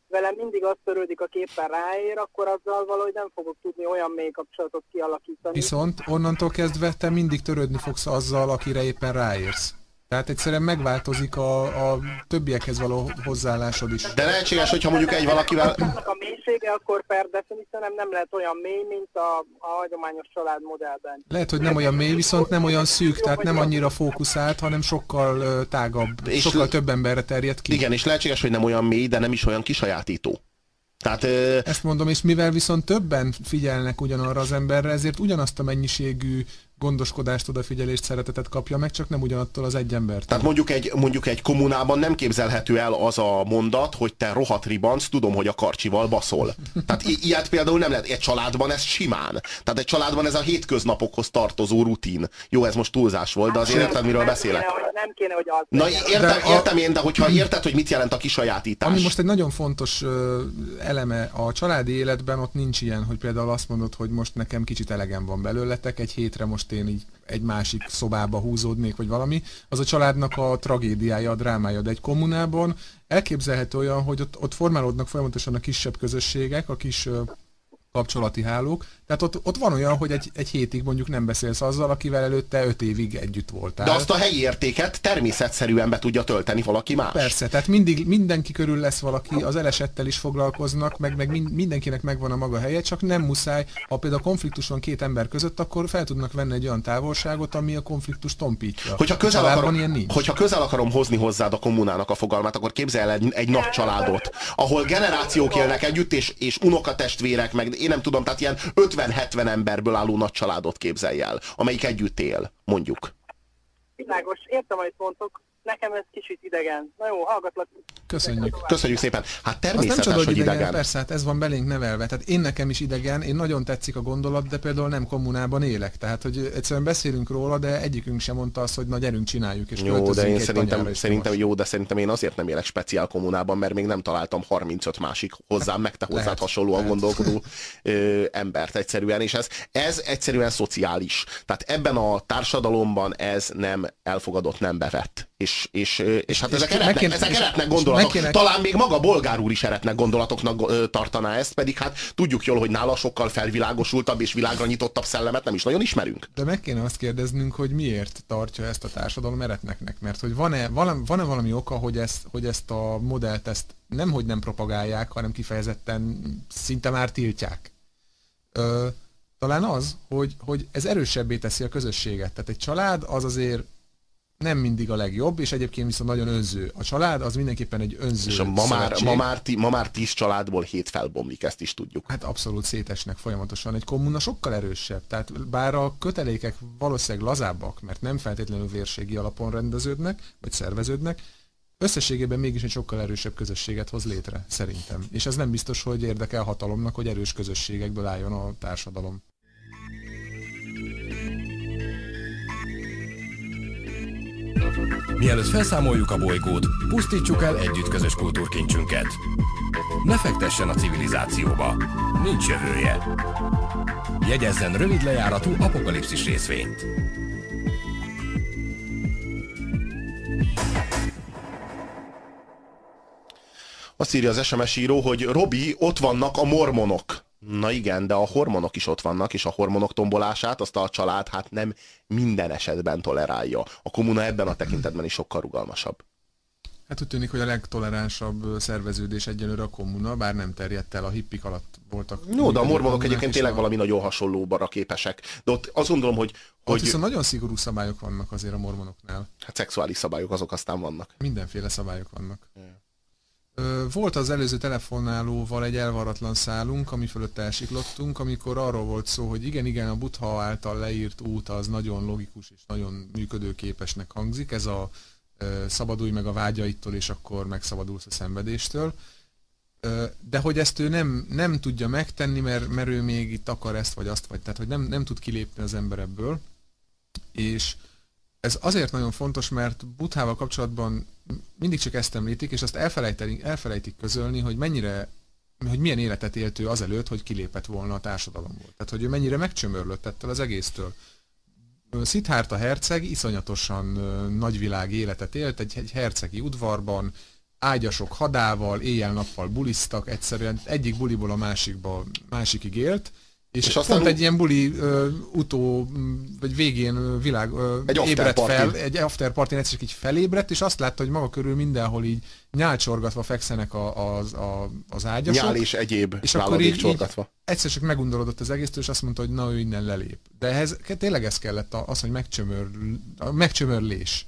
velem mindig az törődik a képen ráér, akkor azzal valahogy nem fogok tudni olyan mély kapcsolatot kialakítani. Viszont onnantól kezdve te mindig törődni fogsz azzal, akire éppen ráérsz. Tehát egyszerűen megváltozik a, a többiekhez való hozzáállásod is. De lehetséges, hogyha mondjuk egy valakivel... A mélysége akkor per definíció nem, nem lehet olyan mély, mint a, a hagyományos családmodellben. Lehet, hogy nem olyan mély, viszont nem olyan szűk, tehát nem annyira fókuszált, hanem sokkal tágabb, És sokkal több emberre terjed ki. Igen, és lehetséges, hogy nem olyan mély, de nem is olyan kisajátító. Tehát ö, Ezt mondom, és mivel viszont többen figyelnek ugyanarra az emberre, ezért ugyanazt a mennyiségű gondoskodást, odafigyelést, szeretetet kapja meg, csak nem ugyanattól az egy embertől. Tehát mondjuk egy, mondjuk egy kommunában nem képzelhető el az a mondat, hogy te rohadt ribanc, tudom, hogy a karcsival baszol. Tehát i- ilyet például nem lehet. Egy családban ez simán. Tehát egy családban ez a hétköznapokhoz tartozó rutin. Jó, ez most túlzás volt, de azért érted, miről nem beszélek. Kéne, hogy, nem kéne, hogy az Na értem, De a- értem én, de hogyha érted, hogy mit jelent a kisajátítás. Ami most egy nagyon fontos eleme a családi életben, ott nincs ilyen, hogy például azt mondod, hogy most nekem kicsit elegem van belőletek, egy hétre most én így egy másik szobába húzódnék, vagy valami. Az a családnak a tragédiája, a drámája, de egy kommunában elképzelhető olyan, hogy ott, ott formálódnak folyamatosan a kisebb közösségek, a kis kapcsolati hálók. Tehát ott, ott van olyan, hogy egy, egy hétig mondjuk nem beszélsz azzal, akivel előtte öt évig együtt voltál. De azt a helyi értéket természetszerűen be tudja tölteni valaki más. Persze, tehát mindig, mindenki körül lesz valaki, az elesettel is foglalkoznak, meg, meg min- mindenkinek megvan a maga helye, csak nem muszáj, ha például konfliktus van két ember között, akkor fel tudnak venni egy olyan távolságot, ami a konfliktust tompítja. Hogyha közel, akarom, ilyen nincs. hogyha közel akarom hozni hozzád a kommunának a fogalmát, akkor képzelj el egy, egy nagy családot, ahol generációk élnek együtt, és, és unokatestvérek, meg én nem tudom, tehát ilyen 50-70 emberből álló nagy családot képzelj el, amelyik együtt él, mondjuk. Világos, értem, amit mondtok, nekem ez kicsit idegen. Na jó, hallgatlak. Köszönjük. Köszönjük szépen. Hát Az nem természetes, csoda, hogy idegen, idegen. persze, hát ez van belénk nevelve. Tehát én nekem is idegen, én nagyon tetszik a gondolat, de például nem kommunában élek. Tehát, hogy egyszerűen beszélünk róla, de egyikünk sem mondta azt, hogy na gyerünk, csináljuk, és Jó, de én szerintem, szerintem most. jó, de szerintem én azért nem élek speciál kommunában, mert még nem találtam 35 másik hozzám, meg te hozzád Lehet, hasonlóan lehet. gondolkodó ö, embert egyszerűen, és ez, ez egyszerűen szociális. Tehát ebben a társadalomban ez nem elfogadott, nem bevett. És, és, és hát És ezek eretnek, ezek eretnek és gondolatok. kéne- Talán még maga Bolgár úr is eretnek gondolatoknak ö, tartaná ezt, pedig hát tudjuk jól, hogy nála sokkal felvilágosultabb és világra nyitottabb szellemet nem is nagyon ismerünk. De meg kéne azt kérdeznünk, hogy miért tartja ezt a társadalom eretneknek. Mert hogy van-e valami, van-e valami oka, hogy ezt, hogy ezt a modellt ezt nem, hogy nem propagálják, hanem kifejezetten szinte már tiltják. Ö, talán az, hogy, hogy ez erősebbé teszi a közösséget. Tehát egy család az azért nem mindig a legjobb, és egyébként viszont nagyon önző. A család az mindenképpen egy önző És a ma, már, ma, már, ti- ma már tíz családból hét felbomlik, ezt is tudjuk. Hát abszolút szétesnek folyamatosan. Egy kommuna sokkal erősebb. Tehát bár a kötelékek valószínűleg lazábbak, mert nem feltétlenül vérségi alapon rendeződnek, vagy szerveződnek, összességében mégis egy sokkal erősebb közösséget hoz létre, szerintem. És ez nem biztos, hogy érdekel hatalomnak, hogy erős közösségekből álljon a társadalom. Mielőtt felszámoljuk a bolygót, pusztítsuk el együtt közös kultúrkincsünket. Ne fektessen a civilizációba. Nincs jövője. Jegyezzen rövid lejáratú apokalipszis részvényt. Azt írja az SMS író, hogy Robi, ott vannak a mormonok. Na igen, de a hormonok is ott vannak, és a hormonok tombolását azt a család hát nem minden esetben tolerálja. A kommuna ebben a tekintetben is sokkal rugalmasabb. Hát úgy tűnik, hogy a legtoleránsabb szerveződés egyenlőre a kommuna, bár nem terjedt el, a hippik alatt voltak. Jó, de a mormonok egyébként tényleg a... valami nagyon hasonlóbara képesek. De ott azt gondolom, hogy... hogy... Ott viszont nagyon szigorú szabályok vannak azért a mormonoknál. Hát szexuális szabályok azok aztán vannak. Mindenféle szabályok vannak. Yeah. Volt az előző telefonálóval egy elvaratlan szálunk, ami fölött elsiklottunk, amikor arról volt szó, hogy igen, igen, a Butha által leírt út az nagyon logikus és nagyon működőképesnek hangzik. Ez a szabadulj meg a vágyaittól, és akkor megszabadulsz a szenvedéstől. De hogy ezt ő nem, nem tudja megtenni, mert, mert ő még itt akar ezt vagy azt, vagy tehát hogy nem, nem tud kilépni az ember ebből. És ez azért nagyon fontos, mert Buthával kapcsolatban mindig csak ezt említik, és azt elfelejtik, elfelejtik közölni, hogy mennyire hogy milyen életet élt ő azelőtt, hogy kilépett volna a társadalomból. Tehát, hogy ő mennyire megcsömörlött ettől az egésztől. Szithárta herceg iszonyatosan nagyvilág életet élt, egy, egy hercegi udvarban, ágyasok hadával, éjjel-nappal bulisztak, egyszerűen egyik buliból a másikba, másikig élt, és, aztán pont egy ilyen buli uh, utó, vagy végén világ uh, egy ébredt fel, egy after party egyszer így felébredt, és azt látta, hogy maga körül mindenhol így nyálcsorgatva fekszenek a, az, a, az ágyasok. Nyál és egyéb és akkor így, csorgatva. Így egyszer csak megundorodott az egész, és azt mondta, hogy na ő innen lelép. De ehhez tényleg ez kellett az, hogy megcsömör, a megcsömörlés.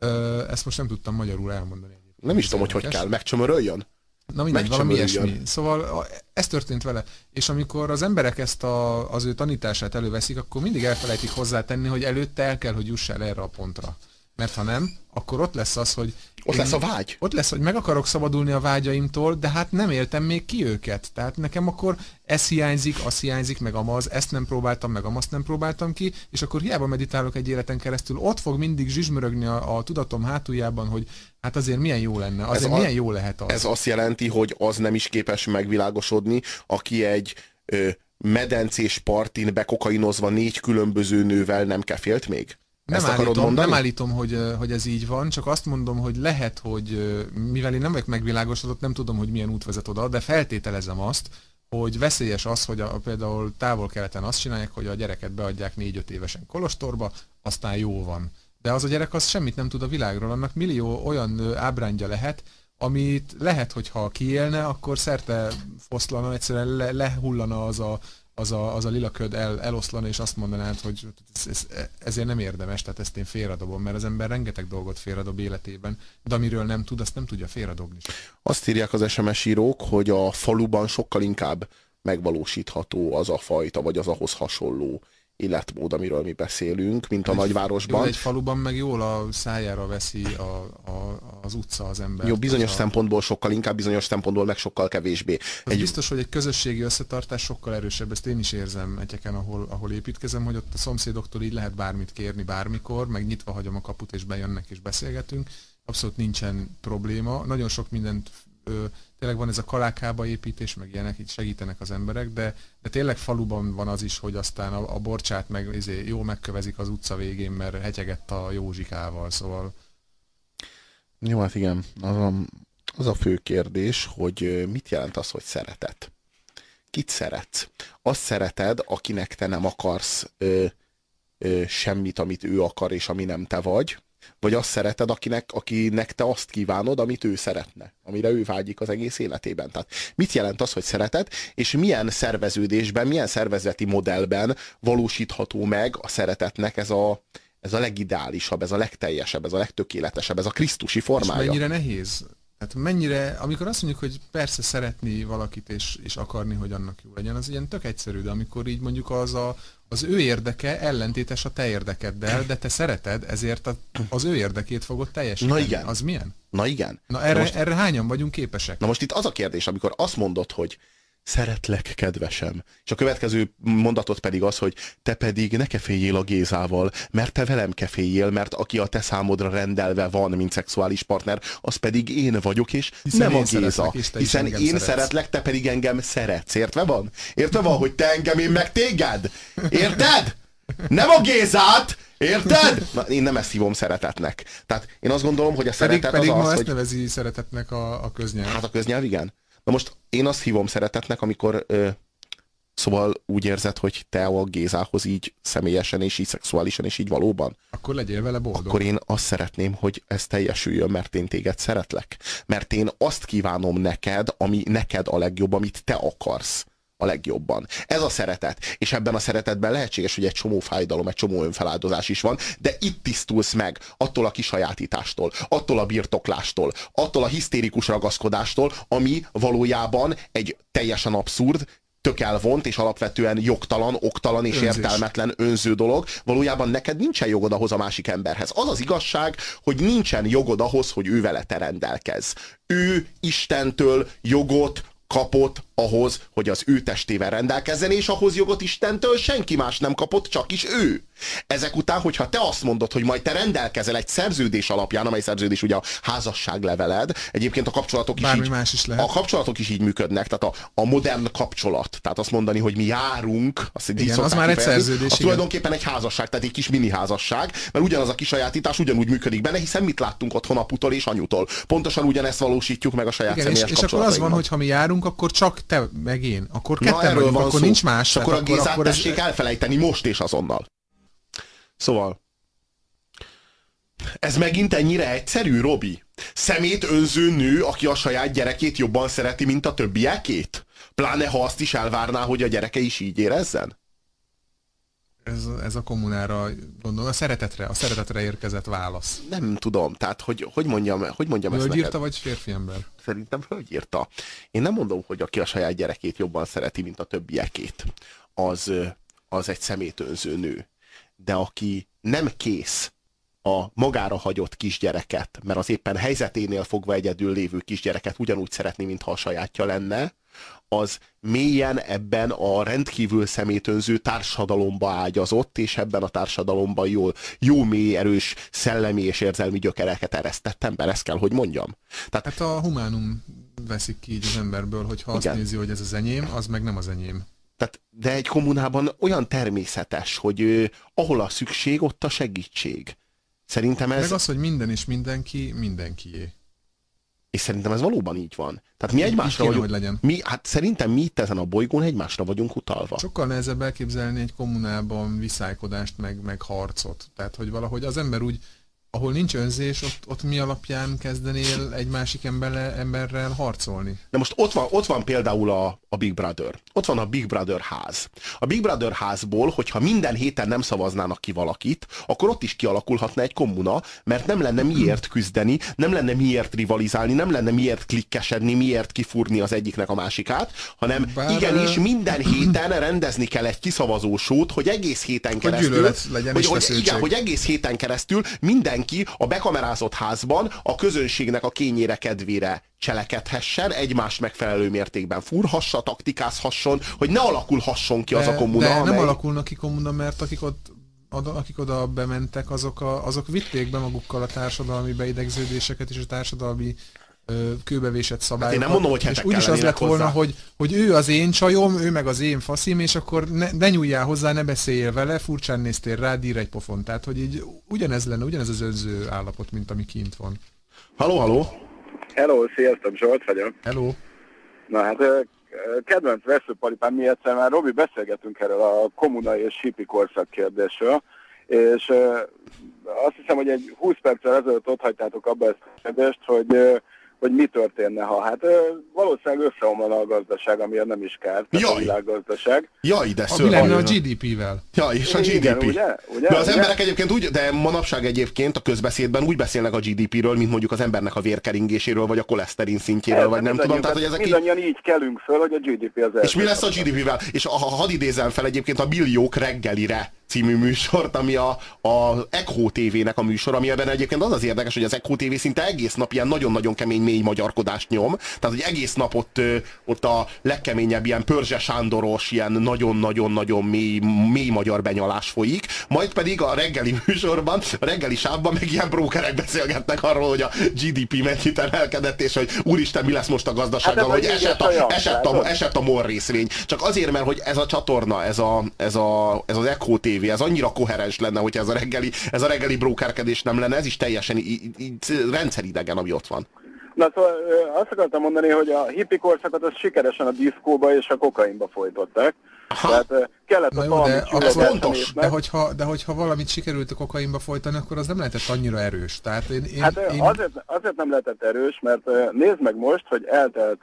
Uh, ezt most nem tudtam magyarul elmondani. Nem is tudom, hogy hogy kell, megcsömöröljön? Na mindegy, valami ilyesmi. Szóval ez történt vele. És amikor az emberek ezt a, az ő tanítását előveszik, akkor mindig elfelejtik hozzátenni, hogy előtte el kell, hogy juss el erre a pontra. Mert ha nem, akkor ott lesz az, hogy... Ott lesz a vágy. Ott lesz, hogy meg akarok szabadulni a vágyaimtól, de hát nem éltem még ki őket. Tehát nekem akkor ez hiányzik, az hiányzik, meg amaz, ezt nem próbáltam, meg amazt nem próbáltam ki, és akkor hiába meditálok egy életen keresztül, ott fog mindig zsizsmörögni a, a tudatom hátuljában, hogy hát azért milyen jó lenne, azért ez milyen a, jó lehet az. Ez azt jelenti, hogy az nem is képes megvilágosodni, aki egy ö, medencés partin bekokainozva négy különböző nővel nem kefélt még? Nem állítom, nem állítom, hogy, hogy ez így van, csak azt mondom, hogy lehet, hogy mivel én nem vagyok megvilágosodott, nem tudom, hogy milyen út vezet oda, de feltételezem azt, hogy veszélyes az, hogy a, például távol-keleten azt csinálják, hogy a gyereket beadják 4-5 évesen kolostorba, aztán jó van. De az a gyerek az semmit nem tud a világról, annak millió olyan ábrándja lehet, amit lehet, hogy ha kiélne, akkor szerte foszlana, egyszerűen le, lehullana az a, az a, az a lila köd el, eloszlana, és azt mondanád, hogy ez, ez, ezért nem érdemes, tehát ezt én félredobom, mert az ember rengeteg dolgot félredob életében, de amiről nem tud, azt nem tudja félredobni. Azt írják az SMS írók, hogy a faluban sokkal inkább megvalósítható az a fajta, vagy az ahhoz hasonló életmód, amiről mi beszélünk, mint a egy, nagyvárosban. Jó, egy faluban meg jól a szájára veszi a, a, az utca az ember. Jó, bizonyos a... szempontból sokkal inkább, bizonyos szempontból meg sokkal kevésbé. egy... Biztos, hogy egy közösségi összetartás sokkal erősebb, ezt én is érzem egyeken, ahol, ahol építkezem, hogy ott a szomszédoktól így lehet bármit kérni bármikor, meg nyitva hagyom a kaput és bejönnek és beszélgetünk. Abszolút nincsen probléma. Nagyon sok mindent ö, tényleg van ez a kalákába építés, meg ilyenek, így segítenek az emberek, de, de tényleg faluban van az is, hogy aztán a, a borcsát meg izé, jó megkövezik az utca végén, mert hetyegett a Józsikával, szóval... Jó, hát igen, az a, az a fő kérdés, hogy mit jelent az, hogy szeretet? Kit szeretsz? Azt szereted, akinek te nem akarsz ö, ö, semmit, amit ő akar, és ami nem te vagy, vagy azt szereted, akinek, akinek te azt kívánod, amit ő szeretne, amire ő vágyik az egész életében. Tehát mit jelent az, hogy szereted, és milyen szerveződésben, milyen szervezeti modellben valósítható meg a szeretetnek ez a, ez a legideálisabb, ez a legteljesebb, ez a legtökéletesebb, ez a krisztusi formája. És mennyire nehéz? Tehát mennyire, amikor azt mondjuk, hogy persze szeretni valakit és, és akarni, hogy annak jó legyen, az ilyen tök egyszerű, de amikor így mondjuk az a, az ő érdeke ellentétes a te érdekeddel, de te szereted, ezért a, az ő érdekét fogod teljesíteni. Na igen. Az milyen? Na igen. Na erre, most, erre hányan vagyunk képesek? Na most itt az a kérdés, amikor azt mondod, hogy szeretlek, kedvesem. És a következő mondatot pedig az, hogy te pedig ne keféljél a Gézával, mert te velem keféljél, mert aki a te számodra rendelve van, mint szexuális partner, az pedig én vagyok, és Hiszen nem a Géza. és Hiszen én szeretsz. szeretlek, te pedig engem szeretsz. Értve van? Értve van, hogy te engem, én meg téged? Érted? Nem a Gézát! Érted? Na, én nem ezt hívom szeretetnek. Tehát én azt gondolom, hogy a Pedig, szeretet pedig az ma az, ezt hogy... nevezi szeretetnek a, a köznyelv. Hát a köznyelv igen. Na most én azt hívom szeretetnek, amikor ö, szóval úgy érzed, hogy te a Gézához így személyesen és így szexuálisan és így valóban, Akkor legyél vele boldog. akkor én azt szeretném, hogy ez teljesüljön, mert én téged szeretlek. Mert én azt kívánom neked, ami neked a legjobb, amit te akarsz a legjobban. Ez a szeretet. És ebben a szeretetben lehetséges, hogy egy csomó fájdalom, egy csomó önfeláldozás is van, de itt tisztulsz meg attól a kisajátítástól, attól a birtoklástól, attól a hisztérikus ragaszkodástól, ami valójában egy teljesen abszurd, tök elvont és alapvetően jogtalan, oktalan és Önzés. értelmetlen önző dolog. Valójában neked nincsen jogod ahhoz a másik emberhez. Az az igazság, hogy nincsen jogod ahhoz, hogy ő vele te rendelkezz. Ő Istentől jogot kapott ahhoz, hogy az ő testével rendelkezzen, és ahhoz jogot Istentől senki más nem kapott, csak is ő. Ezek után, hogyha te azt mondod, hogy majd te rendelkezel egy szerződés alapján, amely szerződés ugye a házasságleveled, egyébként a kapcsolatok is így, más is lehet. a kapcsolatok is így működnek, tehát a, a modern kapcsolat, tehát azt mondani, hogy mi járunk, azt így Igen, az már egy szerződés, az igen. tulajdonképpen egy házasság, tehát egy kis mini házasság, mert ugyanaz a kisajátítás ugyanúgy működik benne, hiszen mit láttunk otthon aputól és anyutól. Pontosan ugyanezt valósítjuk meg a saját Igen, és, személyes és akkor az van, hogy ha mi járunk, akkor csak te meg én. Akkor Na, ketten erről vagyunk, van akkor szó. nincs más. És akkor a Gézát akkor ez- tessék elfelejteni most és azonnal. Szóval, ez megint ennyire egyszerű, Robi? Szemét önző nő, aki a saját gyerekét jobban szereti, mint a többiekét? Pláne ha azt is elvárná, hogy a gyereke is így érezzen? Ez, ez a kommunára, gondolom, a szeretetre, a szeretetre érkezett válasz. Nem tudom, tehát hogy, hogy mondjam, hogy mondjam ezt neked? írta, vagy férfi ember? Szerintem hölgy írta. Én nem mondom, hogy aki a saját gyerekét jobban szereti, mint a többiekét, az, az egy szemétönző nő. De aki nem kész a magára hagyott kisgyereket, mert az éppen helyzeténél fogva egyedül lévő kisgyereket ugyanúgy szeretni, mintha a sajátja lenne, az mélyen ebben a rendkívül szemétönző társadalomba ágyazott, és ebben a társadalomban jó, jó mély, erős szellemi és érzelmi gyökereket eresztett ember, ezt kell, hogy mondjam. Tehát Hát a humánum veszik ki így az emberből, hogy ha azt Igen. nézi, hogy ez az enyém, az meg nem az enyém. Tehát, de egy kommunában olyan természetes, hogy ö, ahol a szükség, ott a segítség. Szerintem ez, Meg az, hogy minden és mindenki mindenkié. és szerintem ez valóban így van. Tehát mi Így egymásra kéne, vagyunk, legyen. mi, hát szerintem mi itt ezen a bolygón egymásra vagyunk utalva. Sokkal nehezebb elképzelni egy kommunában viszálykodást, meg, meg harcot. Tehát, hogy valahogy az ember úgy, ahol nincs önzés, ott, ott mi alapján kezdenél egy másik emberrel, emberrel harcolni? De most ott van, ott van például a, a Big Brother. Ott van a Big Brother ház. A Big Brother házból, hogyha minden héten nem szavaznának ki valakit, akkor ott is kialakulhatna egy kommuna, mert nem lenne miért küzdeni, nem lenne miért rivalizálni, nem lenne miért klikkesedni, miért kifúrni az egyiknek a másikát, hanem Bár- igenis minden héten rendezni kell egy kiszavazósót, hogy egész héten keresztül, gyűlölet legyen hogy, hogy, igen, hogy egész héten keresztül mindenki a bekamerázott házban a közönségnek a kényére kedvére cselekedhessen, egymást megfelelő mértékben fúrhassa, taktikázhasson, hogy ne alakulhasson ki az a kommuna, de nem amely... alakulnak ki kommuna, mert akik ott akik oda bementek, azok, a, azok vitték be magukkal a társadalmi beidegződéseket és a társadalmi kőbevésett szabályokat. Hát én nem mondom, hogy és hetek úgyis az lett volna, hogy, hogy ő az én csajom, ő meg az én faszim, és akkor ne, ne nyúljál hozzá, ne beszéljél vele, furcsán néztél rá, dír egy pofon. Tehát, hogy így ugyanez lenne, ugyanez az önző állapot, mint ami kint van. Haló, haló? Hello, sziasztok, Zsolt vagyok. Hello? Na hát, kedvenc veszőparipám, mi egyszer már Robi beszélgetünk erről a kommunai és sípi korszak kérdésről, és azt hiszem, hogy egy 20 perccel ezelőtt ott hagytátok abba ezt a kérdést, hogy, hogy mi történne, ha hát ö, valószínűleg összeomlana a gazdaság, amiért nem is kár, tehát a Jaj. világgazdaság. Jaj, de Mi lenne a. GDP-vel? Ja, és a Igen, GDP. ugye? Ugye? De az Ugye? emberek egyébként úgy, de manapság egyébként a közbeszédben úgy beszélnek a GDP-ről, mint mondjuk az embernek a vérkeringéséről, vagy a koleszterin szintjéről, vagy nem tudom. Tehát, hogy ezek így, Mindannyian így kelünk föl, hogy a GDP az és mi lesz a GDP-vel? És ha ha hadd idézem fel egyébként a milliók reggelire című műsort, ami a, a Echo TV-nek a műsor, ami ebben egyébként az az érdekes, hogy az Echo TV szinte egész nap ilyen nagyon-nagyon kemény mély magyarkodást nyom, tehát hogy egész nap ott, ott a legkeményebb ilyen Pörzse Sándoros, ilyen nagyon-nagyon-nagyon mély, mély magyar benyalás folyik, majd pedig a reggeli műsorban, a reggeli sávban meg ilyen brókerek beszélgetnek arról, hogy a GDP mennyit emelkedett, és hogy úristen, mi lesz most a gazdasággal, hát hogy esett a, esett, a, esett a mor részvény. Csak azért, mert hogy ez a csatorna, ez, a, ez, a, ez az Echo TV, ez annyira koherens lenne, hogyha ez a reggeli, ez a reggeli brókerkedés nem lenne, ez is teljesen rendszeridegen, ami ott van. Na szóval azt akartam mondani, hogy a hippi korszakot az sikeresen a diszkóba és a kokainba folytották. Aha. Tehát kellett Na jó, de, fontos, de, hogyha, de hogyha valamit sikerült a kokainba folytani, akkor az nem lehetett annyira erős. Tehát én, én, hát én... Azért, azért nem lehetett erős, mert nézd meg most, hogy eltelt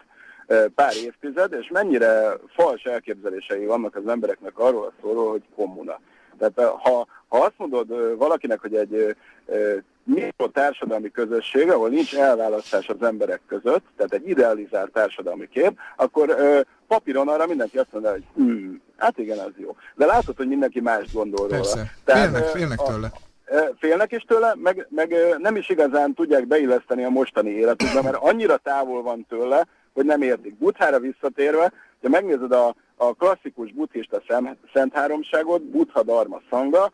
pár évtized, és mennyire fals elképzelései vannak az embereknek arról a szóról, hogy kommuna. Tehát ha, ha azt mondod valakinek, hogy egy mikro társadalmi közösség, ahol nincs elválasztás az emberek között, tehát egy idealizált társadalmi kép, akkor papíron arra mindenki azt mondja, hogy hm, hát igen, az jó. De látod, hogy mindenki más gondol Persze. róla. Tehát, félnek, félnek tőle. Félnek is tőle, meg, meg nem is igazán tudják beilleszteni a mostani életükbe, mert annyira távol van tőle, hogy nem értik. Buthára visszatérve, ha megnézed a, a klasszikus buddhista szent háromságot, Buddha Dharma Sangha,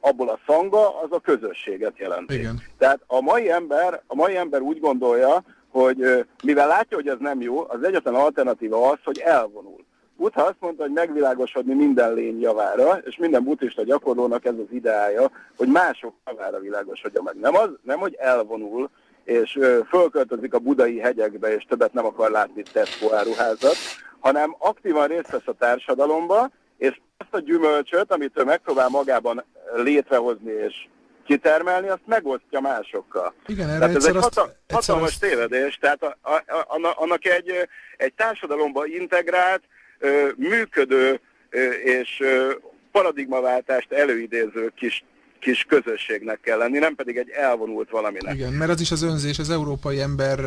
abból a szanga az a közösséget jelenti. Igen. Tehát a mai ember, a mai ember úgy gondolja, hogy mivel látja, hogy ez nem jó, az egyetlen alternatíva az, hogy elvonul. Buddha azt mondta, hogy megvilágosodni minden lény javára, és minden buddhista gyakorlónak ez az ideája, hogy mások javára világosodja meg. Nem, az, nem hogy elvonul, és fölköltözik a budai hegyekbe, és többet nem akar látni Tesco áruházat, hanem aktívan részt vesz a társadalomba, és azt a gyümölcsöt, amit ő megpróbál magában létrehozni és kitermelni, azt megosztja másokkal. Igen, erre tehát ez egy hata- azt, hatalmas azt... tévedés, tehát a, a, a, annak egy, egy társadalomba integrált, működő és paradigmaváltást előidéző kis kis közösségnek kell lenni, nem pedig egy elvonult valaminek. Igen, mert az is az önzés, az európai ember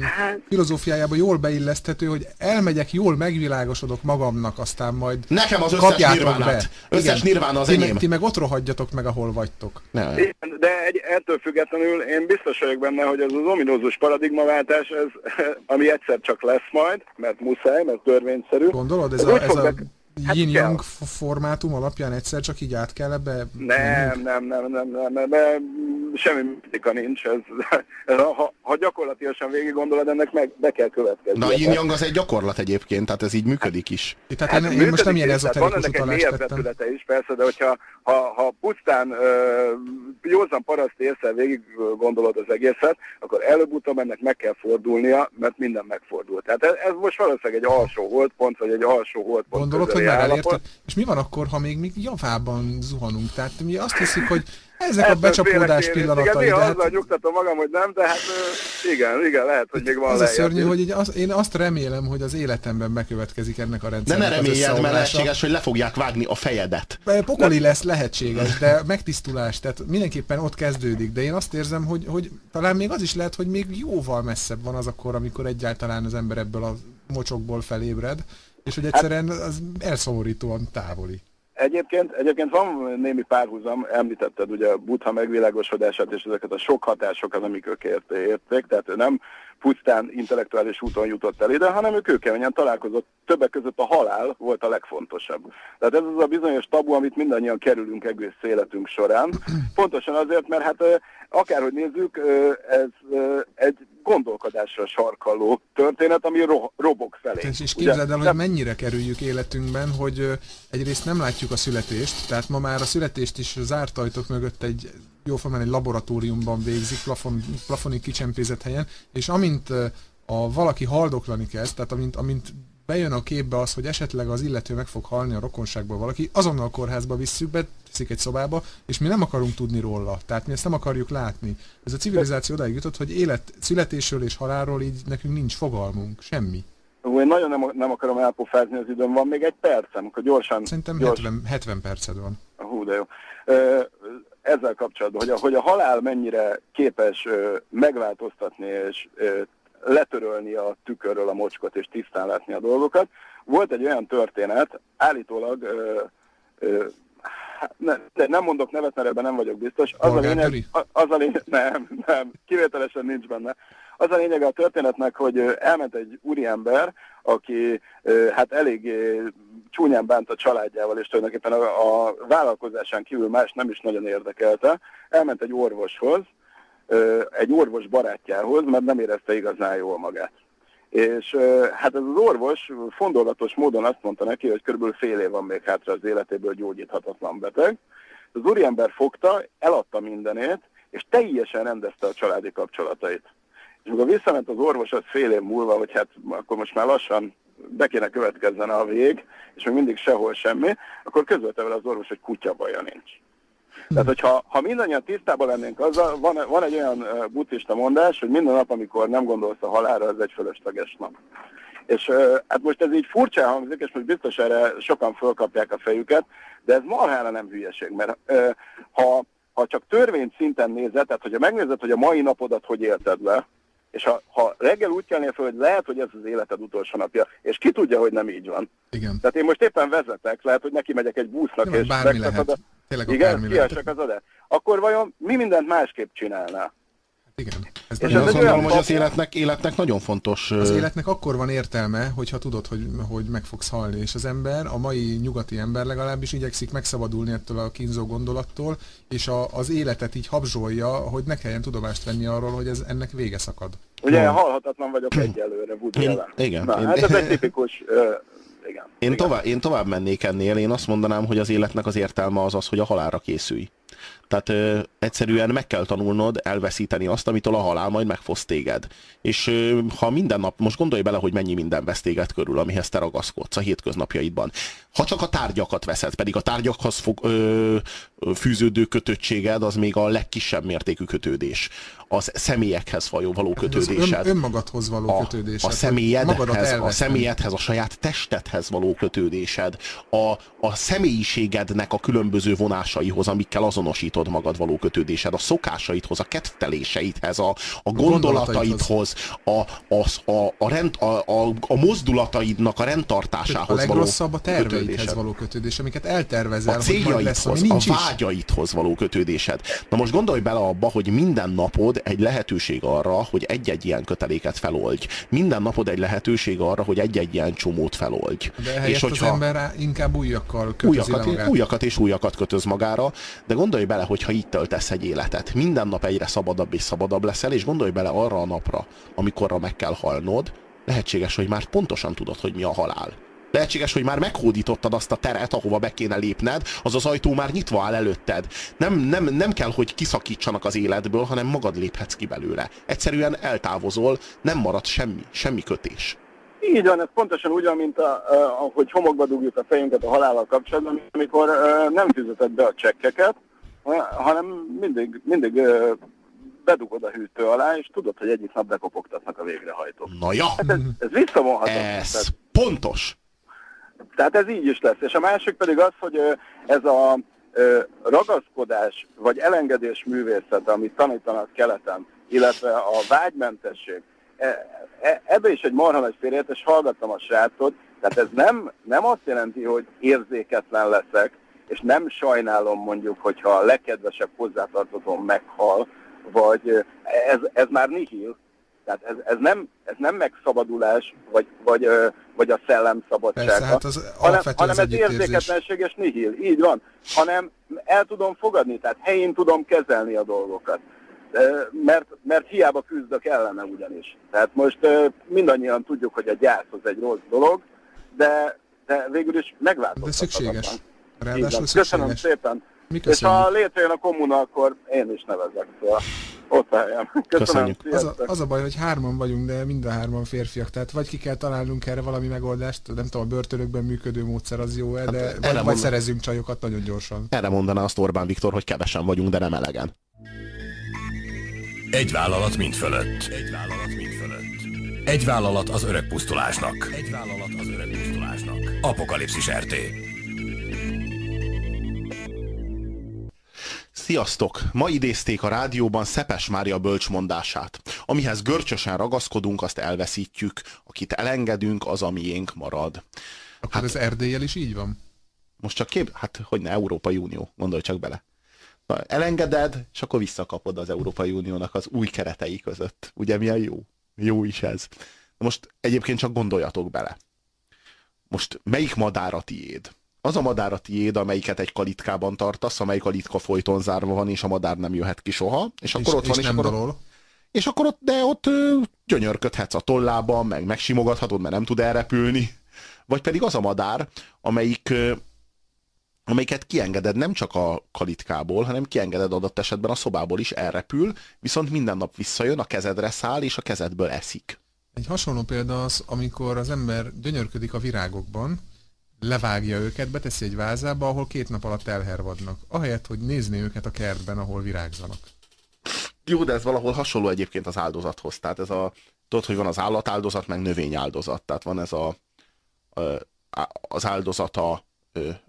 hát... filozófiájában jól beilleszthető, hogy elmegyek, jól megvilágosodok magamnak, aztán majd Nekem az összes nirvánát. Összes nirvána az ti enyém. Meg, ti meg ott rohadjatok meg, ahol vagytok. Ne. De egy, ettől függetlenül én biztos vagyok benne, hogy ez az ominózus paradigmaváltás, ez, ami egyszer csak lesz majd, mert muszáj, mert törvényszerű. Gondolod, ez, ez a, ez a hát yin-yang formátum alapján egyszer csak így át kell ebbe? Nem, nem, nem, nem, nem, nem, nem semmi mitika nincs. Ez, ez, ha, ha gyakorlatilag végig gondolod, ennek meg be kell következni. Na, yin az egy gyakorlat egyébként, tehát ez így működik is. Tehát hát én, én most nem ilyen ezoterikus Van ennek egy vetülete is, persze, de hogyha ha, ha pusztán józan paraszt észre végig gondolod az egészet, akkor előbb-utóbb ennek meg kell fordulnia, mert minden megfordul. Tehát ez, ez most valószínűleg egy alsó holdpont, vagy egy alsó holdpont. Gondolod, hogy már elérted? És mi van akkor, ha még, még javában zuhanunk? Tehát mi azt hiszik, hogy ezek a becsapódás pillanatai. Igen, néha hát... nyugtatom magam, hogy nem, de hát igen, igen, lehet, hogy még van Az a szörnyű, hogy így az, én azt remélem, hogy az életemben bekövetkezik ennek a rendszernek De ne reméljed, mert lehetséges, hogy le fogják vágni a fejedet. Pokoli lesz lehetséges, de megtisztulás, tehát mindenképpen ott kezdődik. De én azt érzem, hogy, hogy talán még az is lehet, hogy még jóval messzebb van az akkor, amikor egyáltalán az ember ebből a mocsokból felébred, és hogy egyszerűen az elszomorítóan távoli. Egyébként, egyébként van némi párhuzam, említetted ugye a Buddha megvilágosodását és ezeket a sok hatásokat, amik ők érték, tehát ő nem pusztán intellektuális úton jutott el ide, hanem ő kőkeményen találkozott. Többek között a halál volt a legfontosabb. Tehát ez az a bizonyos tabu, amit mindannyian kerülünk egész életünk során. Pontosan azért, mert hát akárhogy nézzük, ez egy gondolkodásra sarkalló történet, ami ro- robok felé. És, és képzeld el, hogy mennyire kerüljük életünkben, hogy egyrészt nem látjuk a születést, tehát ma már a születést is zárt ajtók mögött egy jóformán egy laboratóriumban végzik, plafon, plafonig kicsempézett helyen, és amint a valaki haldoklani kezd, tehát amint, amint bejön a képbe az, hogy esetleg az illető meg fog halni a rokonságból valaki, azonnal a kórházba visszük be, teszik egy szobába, és mi nem akarunk tudni róla. Tehát mi ezt nem akarjuk látni. Ez a civilizáció odáig jutott, hogy élet, születésről és halálról így nekünk nincs fogalmunk, semmi. Én nagyon nem, nem akarom elpofázni az időm, van még egy percem, akkor gyorsan... Szerintem gyors... 70, 70 perced van. Hú, de jó. Ezzel kapcsolatban, hogy a, hogy a halál mennyire képes megváltoztatni és letörölni a tükörről a mocskot és tisztán látni a dolgokat. Volt egy olyan történet, állítólag ö, ö, ne, de nem mondok nevet, mert ebben nem vagyok biztos. Az a lényeg, az a lényeg, nem, nem, kivételesen nincs benne. Az a lényeg a történetnek, hogy elment egy úriember, aki hát elég csúnyán bánt a családjával, és tulajdonképpen a, a vállalkozásán kívül más nem is nagyon érdekelte. Elment egy orvoshoz, egy orvos barátjához, mert nem érezte igazán jól magát. És hát ez az orvos fondolatos módon azt mondta neki, hogy körülbelül fél év van még hátra az életéből gyógyíthatatlan beteg. Az úriember fogta, eladta mindenét, és teljesen rendezte a családi kapcsolatait. És amikor visszament az orvos, az fél év múlva, hogy hát akkor most már lassan be kéne következzen a vég, és még mindig sehol semmi, akkor közölte vele az orvos, hogy kutya baja nincs. Tehát, hogyha ha mindannyian tisztában lennénk azzal, van, van egy olyan buddhista mondás, hogy minden nap, amikor nem gondolsz a halálra, az egy fölösleges nap. És hát most ez így furcsa hangzik, és most biztos erre sokan fölkapják a fejüket, de ez marhára nem hülyeség, mert ha, ha csak törvény szinten nézed, tehát hogyha megnézed, hogy a mai napodat hogy élted le, és ha, ha reggel úgy kelnél fel, hogy lehet, hogy ez az életed utolsó napja, és ki tudja, hogy nem így van. Igen. Tehát én most éppen vezetek, lehet, hogy neki megyek egy busznak, Nem, és bármi megszakad lehet. Tényleg igen, kiesek az ode. Akkor vajon mi mindent másképp csinálná? Igen. Ez És Én ez azt gondolom, hogy az életnek, életnek nagyon fontos... Az életnek akkor van értelme, hogyha tudod, hogy, hogy meg fogsz halni, és az ember, a mai nyugati ember legalábbis igyekszik megszabadulni ettől a kínzó gondolattól, és a, az életet így habzsolja, hogy ne kelljen tudomást venni arról, hogy ez ennek vége szakad. Ugye Jó. halhatatlan vagyok egyelőre, Woody Én- igen, Na, én- hát ez egy tipikus... igen. Én, igen. tovább, én tovább mennék ennél, én azt mondanám, hogy az életnek az értelme az az, hogy a halálra készülj. Tehát ö, egyszerűen meg kell tanulnod elveszíteni azt, amitől a halál majd megfoszt téged. És ö, ha minden nap, most gondolj bele, hogy mennyi minden vesz téged körül, amihez te ragaszkodsz a hétköznapjaidban. Ha csak a tárgyakat veszed, pedig a tárgyakhoz fog, ö, fűződő kötöttséged az még a legkisebb mértékű kötődés. Az személyekhez való, való Az ön, kötődésed önmagadhoz való a, kötődés. a hát, személyedhez, a személyedhez, a saját testedhez való kötődésed, a, a személyiségednek a különböző vonásaihoz, amikkel azonosítod magad való kötődésed, a szokásaidhoz, a kedveléseidhez, a, a gondolataidhoz, a, a, a, a, rend, a, a, a mozdulataidnak a a rendtartásához való legrosszabb a terveidhez kötődésed való kötődés, amiket eltervezel, a hogy majd lesz, ami céljaidhoz, nincs a vágyaidhoz való kötődésed. Na most gondolj bele abba, hogy minden napod egy lehetőség arra, hogy egy-egy ilyen köteléket feloldj. Minden napod egy lehetőség arra, hogy egy-egy ilyen csomót feloldj. De és az hogyha ember á- inkább újakkal kötözi újakat, magát. újakat és újakat kötöz magára, de gondolj bele, hogyha így töltesz egy életet. Minden nap egyre szabadabb és szabadabb leszel, és gondolj bele arra a napra, amikorra meg kell halnod, lehetséges, hogy már pontosan tudod, hogy mi a halál. Lehetséges, hogy már meghódítottad azt a teret, ahova be kéne lépned, az az ajtó már nyitva áll előtted. Nem, nem, nem kell, hogy kiszakítsanak az életből, hanem magad léphetsz ki belőle. Egyszerűen eltávozol, nem marad semmi, semmi kötés. Így van, ez pontosan úgy van, mint a, a, ahogy homokba dugjuk a fejünket a halállal kapcsolatban, amikor uh, nem fizeted be a csekkeket, hanem mindig, mindig bedugod a hűtő alá, és tudod, hogy egyik nap bekopogtatnak a végrehajtók. Na ja, Hát ez, ez visszavonhatatlan. ez Tehát, pontos. tehát ez így is lesz. És a másik pedig az, hogy ez a ragaszkodás vagy elengedés művészete, amit tanítanak keleten, illetve a vágymentesség, e- e- ebbe is egy marha nagy félreértés, hallgattam a srácot, tehát ez nem, nem azt jelenti, hogy érzéketlen leszek, és nem sajnálom mondjuk, hogyha a legkedvesebb hozzátartozom meghal, vagy ez, ez már nihil, tehát ez, ez, nem, ez nem megszabadulás, vagy, vagy, vagy a szellem szabadsága, Persze, hát az hanem, hanem ez érzéketlenség és nihil, így van, hanem el tudom fogadni, tehát helyén tudom kezelni a dolgokat. Mert, mert hiába küzdök ellene ugyanis. Tehát most mindannyian tudjuk, hogy a gyász az egy rossz dolog, de, de végül is De megváltoztathatatlan. szükséges. Ráadásul. Köszönöm szépen. Mi És ha létrejön a kommuna, akkor én is nevezek. Szóval ott helyem. Köszönöm. Köszönjük. Az a, az a baj, hogy hárman vagyunk, de mind a hárman férfiak, tehát vagy ki kell találnunk erre valami megoldást, nem tudom, a börtönökben működő módszer az jó-e, de erre vagy, vagy mondom. szerezünk csajokat nagyon gyorsan. Erre mondaná azt Orbán Viktor, hogy kevesen vagyunk, de nem elegen. Egy vállalat mind fölött. Egy vállalat mind fölött. Egy vállalat az öreg pusztulásnak. Egy vállalat az öreg pusztulásnak. Apokalipszis RT. Sziasztok! Ma idézték a rádióban Szepes Mária bölcsmondását. Amihez görcsösen ragaszkodunk, azt elveszítjük. Akit elengedünk, az a miénk marad. Akkor hát, ez Erdélyel is így van? Most csak kép, hát hogy ne, Európai Unió, gondolj csak bele. Na, elengeded, és akkor visszakapod az Európai Uniónak az új keretei között. Ugye milyen jó? Jó is ez. Most egyébként csak gondoljatok bele. Most melyik madár a tiéd? Az a madár a tiéd, amelyiket egy kalitkában tartasz, amelyik kalitka folyton zárva van, és a madár nem jöhet ki soha, és akkor és, ott van, és, és akkor, dalol. és akkor ott, de ott gyönyörködhetsz a tollában, meg megsimogathatod, mert nem tud elrepülni. Vagy pedig az a madár, amelyik, amelyiket kiengeded nem csak a kalitkából, hanem kiengeded adott esetben a szobából is, elrepül, viszont minden nap visszajön, a kezedre száll, és a kezedből eszik. Egy hasonló példa az, amikor az ember gyönyörködik a virágokban, levágja őket, beteszi egy vázába, ahol két nap alatt elhervadnak. Ahelyett, hogy nézni őket a kertben, ahol virágzanak. Jó, de ez valahol hasonló egyébként az áldozathoz. Tehát ez a, tudod, hogy van az állatáldozat, meg növényáldozat. Tehát van ez a, az áldozata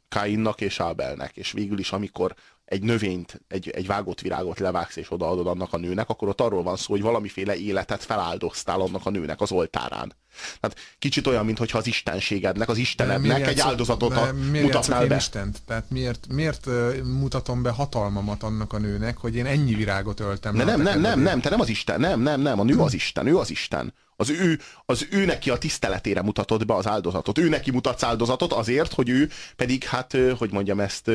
Káinnak és Ábelnek. És végül is, amikor egy növényt, egy, egy vágott virágot levágsz és odaadod annak a nőnek, akkor ott arról van szó, hogy valamiféle életet feláldoztál annak a nőnek az oltárán. Tehát kicsit olyan, mintha az istenségednek, az istenednek egy áldozatot a, miért mutatnál be. Istent? Tehát miért, miért mutatom be hatalmamat annak a nőnek, hogy én ennyi virágot öltem? Ne, nem, nem, nem, nem, te nem az Isten, nem, nem, nem, a nő az Isten, ő az Isten. Az ő, az ő neki a tiszteletére mutatod be az áldozatot. Ő neki mutatsz áldozatot azért, hogy ő pedig, hát, hogy mondjam ezt,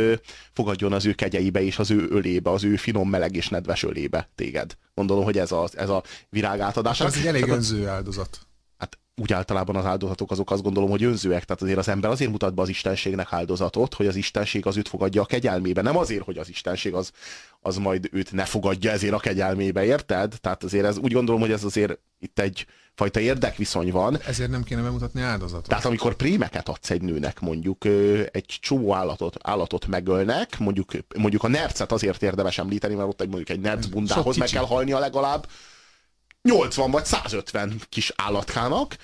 fogadjon az ő kegyeibe és az ő ölébe, az ő finom, meleg és nedves ölébe téged. Gondolom, hogy ez a, ez a virág átadás. Ez egy elég önző áldozat. Hát úgy általában az áldozatok azok azt gondolom, hogy önzőek. Tehát azért az ember azért mutat be az istenségnek áldozatot, hogy az istenség az őt fogadja a kegyelmébe. Nem azért, hogy az istenség az, az majd őt ne fogadja ezért a kegyelmébe, érted? Tehát azért ez úgy gondolom, hogy ez azért itt egy fajta érdekviszony van. Ezért nem kéne bemutatni áldozatot. Tehát amikor prémeket adsz egy nőnek, mondjuk egy csomó állatot, állatot megölnek, mondjuk, mondjuk a nercet azért érdemes említeni, mert ott egy, mondjuk egy nerc bundához meg kell halnia legalább 80 vagy 150 kis állatkának,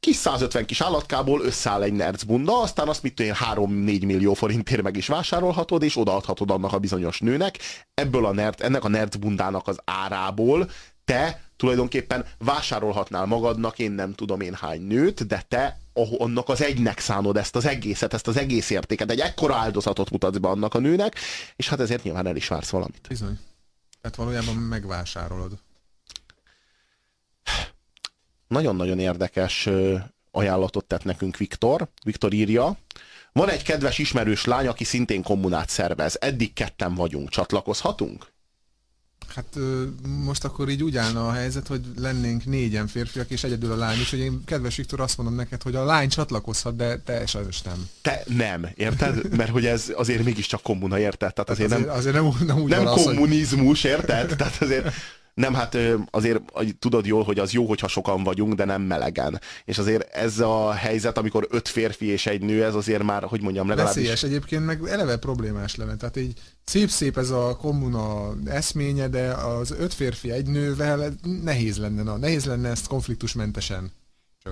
kis 150 kis állatkából összeáll egy nerc bunda, aztán azt mit én 3-4 millió forintért meg is vásárolhatod, és odaadhatod annak a bizonyos nőnek. Ebből a nerc, ennek a nerc bundának az árából te tulajdonképpen vásárolhatnál magadnak, én nem tudom én hány nőt, de te annak az egynek szánod ezt az egészet, ezt az egész értéket, egy ekkora áldozatot mutatsz be annak a nőnek, és hát ezért nyilván el is vársz valamit. Bizony. Tehát valójában megvásárolod. Nagyon-nagyon érdekes ajánlatot tett nekünk Viktor. Viktor írja, van egy kedves ismerős lány, aki szintén kommunát szervez. Eddig ketten vagyunk. Csatlakozhatunk? Hát most akkor így úgy állna a helyzet, hogy lennénk négyen férfiak és egyedül a lány, úgyhogy én, kedves Viktor, azt mondom neked, hogy a lány csatlakozhat, de te sajnos nem. Te nem, érted? Mert hogy ez azért mégiscsak kommuna, érted? Tehát azért, Azért, nem, azért nem, nem úgy nem van az, hogy kommunizmus, érted? Tehát azért nem, hát azért tudod jól, hogy az jó, hogyha sokan vagyunk, de nem melegen. És azért ez a helyzet, amikor öt férfi és egy nő, ez azért már, hogy mondjam, legalábbis... veszélyes egyébként, meg eleve problémás lenne. Tehát így szép-szép ez a kommuna eszménye, de az öt férfi egy nővel nehéz lenne, na, nehéz lenne ezt konfliktusmentesen.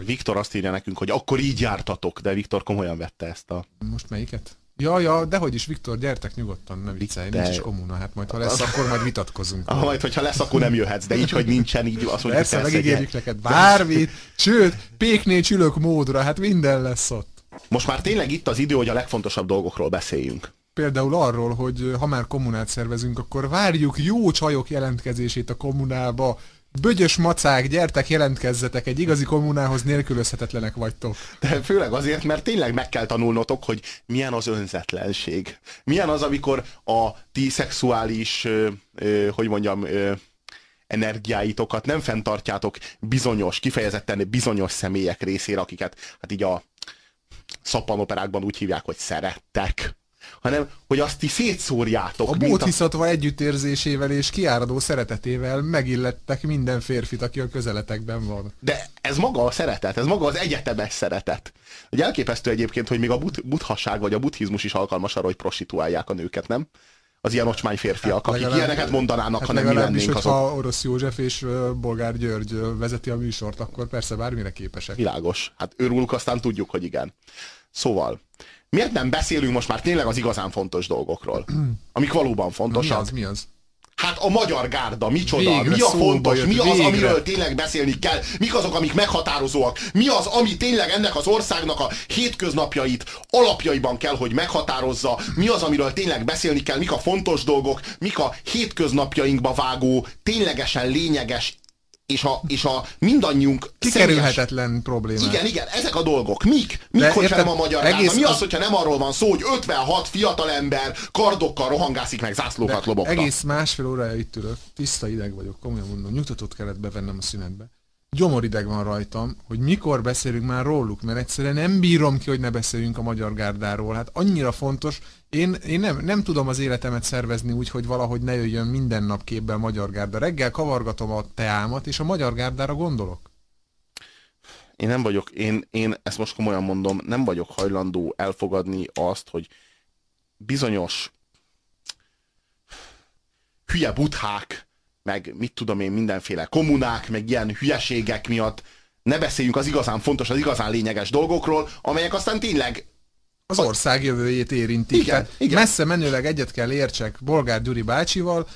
Viktor azt írja nekünk, hogy akkor így jártatok, de Viktor komolyan vette ezt a... Most melyiket? Ja, ja, dehogy is, Viktor, gyertek nyugodtan, ne viccelj, De- nincs is kommuna, hát majd ha lesz, akkor majd vitatkozunk. Ah, majd, hogyha lesz, akkor nem jöhetsz, de így, hogy nincsen, így azt mondjuk, persze, megígérjük neked bármit, sőt, péknél csülök módra, hát minden lesz ott. Most már tényleg itt az idő, hogy a legfontosabb dolgokról beszéljünk. Például arról, hogy ha már kommunát szervezünk, akkor várjuk jó csajok jelentkezését a kommunába. Bögyös macák, gyertek, jelentkezzetek, egy igazi kommunához nélkülözhetetlenek vagytok. De főleg azért, mert tényleg meg kell tanulnotok, hogy milyen az önzetlenség. Milyen az, amikor a ti szexuális, hogy mondjam, energiáitokat nem fenntartjátok bizonyos, kifejezetten bizonyos személyek részére, akiket hát így a szappanoperákban úgy hívják, hogy szerettek, hanem hogy azt ti szétszórjátok. A bódhiszatva együttérzésével és kiáradó szeretetével megillettek minden férfit, aki a közeletekben van. De ez maga a szeretet, ez maga az egyetemes szeretet. Ugye elképesztő egyébként, hogy még a but- buddhasság vagy a buddhizmus is alkalmas arra, hogy prostituálják a nőket, nem? Az ilyen ocsmány férfiak, akik Legalább- ilyeneket mondanának, hát ha nem mi lennénk azok. Orosz József és Bolgár György vezeti a műsort, akkor persze bármire képesek. Világos. Hát őrülük aztán tudjuk, hogy igen. Szóval, miért nem beszélünk most már tényleg az igazán fontos dolgokról? Amik valóban Mi fontosak. az? Mi az? Hát a magyar gárda, micsoda, Végre mi a fontos, jött, mi az, végre. amiről tényleg beszélni kell, mik azok, amik meghatározóak, mi az, ami tényleg ennek az országnak a hétköznapjait alapjaiban kell, hogy meghatározza, mi az, amiről tényleg beszélni kell, mik a fontos dolgok, mik a hétköznapjainkba vágó, ténylegesen lényeges, és a, és a mindannyiunk személyes- Kikerülhetetlen probléma. igen, igen, ezek a dolgok. Mik? Mik, De hogyha nem a magyar egész egész Mi az, az- hogyha nem arról van szó, hogy 56 fiatalember kardokkal rohangászik meg zászlókat lobogtat? Egész másfél órája itt ülök, tiszta ideg vagyok, komolyan mondom, nyugtatót kellett bevennem a szünetbe. Gyomorideg van rajtam, hogy mikor beszélünk már róluk, mert egyszerűen nem bírom ki, hogy ne beszéljünk a magyar gárdáról. Hát annyira fontos, én, én nem, nem tudom az életemet szervezni úgy, hogy valahogy ne jöjjön minden nap képbe a magyar gárda. Reggel kavargatom a teámat, és a magyar gárdára gondolok. Én nem vagyok, én, én ezt most komolyan mondom, nem vagyok hajlandó elfogadni azt, hogy bizonyos hülye buthák, meg mit tudom én, mindenféle kommunák, meg ilyen hülyeségek miatt ne beszéljünk az igazán fontos, az igazán lényeges dolgokról, amelyek aztán tényleg Az ország jövőjét érinti. Igen, Tehát igen. Messze menőleg egyet kell értsek Bolgár Gyuri bácsival,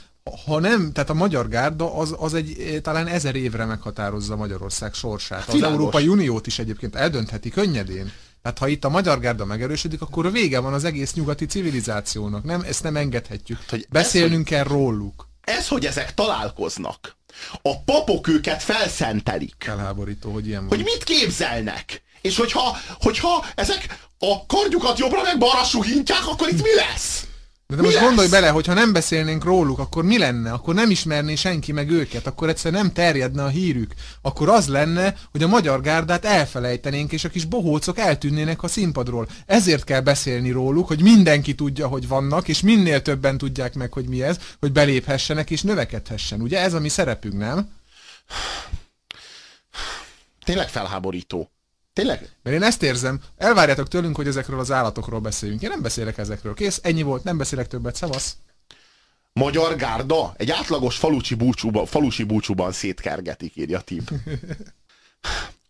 ha nem, tehát a magyar gárda az, az egy eh, talán ezer évre meghatározza Magyarország sorsát. Az Világos. Európai Uniót is egyébként eldöntheti könnyedén. Tehát ha itt a magyar gárda megerősödik, akkor vége van az egész nyugati civilizációnak. Nem, ezt nem engedhetjük. hogy ez, Beszélnünk kell róluk. ez, hogy ezek találkoznak, a papok őket felszentelik, Felháborító, hogy ilyen van. hogy mit képzelnek, és hogyha, hogyha ezek a kardjukat jobbra meg balra suhintják, akkor itt mi lesz? De, de Mi most lesz? gondolj bele, hogy ha nem beszélnénk róluk, akkor mi lenne? Akkor nem ismerné senki meg őket, akkor egyszerűen nem terjedne a hírük. Akkor az lenne, hogy a magyar gárdát elfelejtenénk, és a kis bohócok eltűnnének a színpadról. Ezért kell beszélni róluk, hogy mindenki tudja, hogy vannak, és minél többen tudják meg, hogy mi ez, hogy beléphessenek és növekedhessen. Ugye ez a mi szerepünk, nem? Tényleg felháborító. Tényleg? Mert én ezt érzem, elvárjátok tőlünk, hogy ezekről az állatokról beszéljünk. Én nem beszélek ezekről. Kész, ennyi volt, nem beszélek többet. Szavasz. Magyar gárda egy átlagos falusi búcsúba, falusi búcsúban szétkergetik, írja Tib.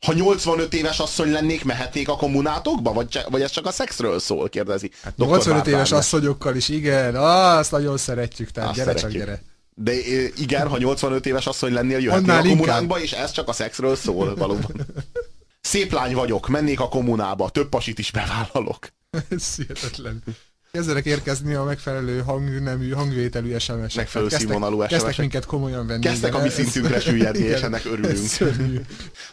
Ha 85 éves asszony lennék, mehetnék a kommunátokba? Vagy, vagy ez csak a szexről szól, kérdezi. Hát 85 éves asszonyokkal is, igen, ah, azt nagyon szeretjük, tehát Azt gyere szeretjük. csak, gyere. De igen, ha 85 éves asszony lennél, jöhetnél Annál a kommunánkba, és ez csak a szexről szól valóban. Szép lány vagyok, mennék a kommunába, több pasit is bevállalok. Ez hihetetlen. Kezdenek érkezni a megfelelő hangnemű, hangvételű SMS-ek. Megfelelő színvonalú kezdtek, kezdtek SMS-ek. minket komolyan venni. Kezdtek igen, a mi szintünkre süllyedni, és ennek örülünk.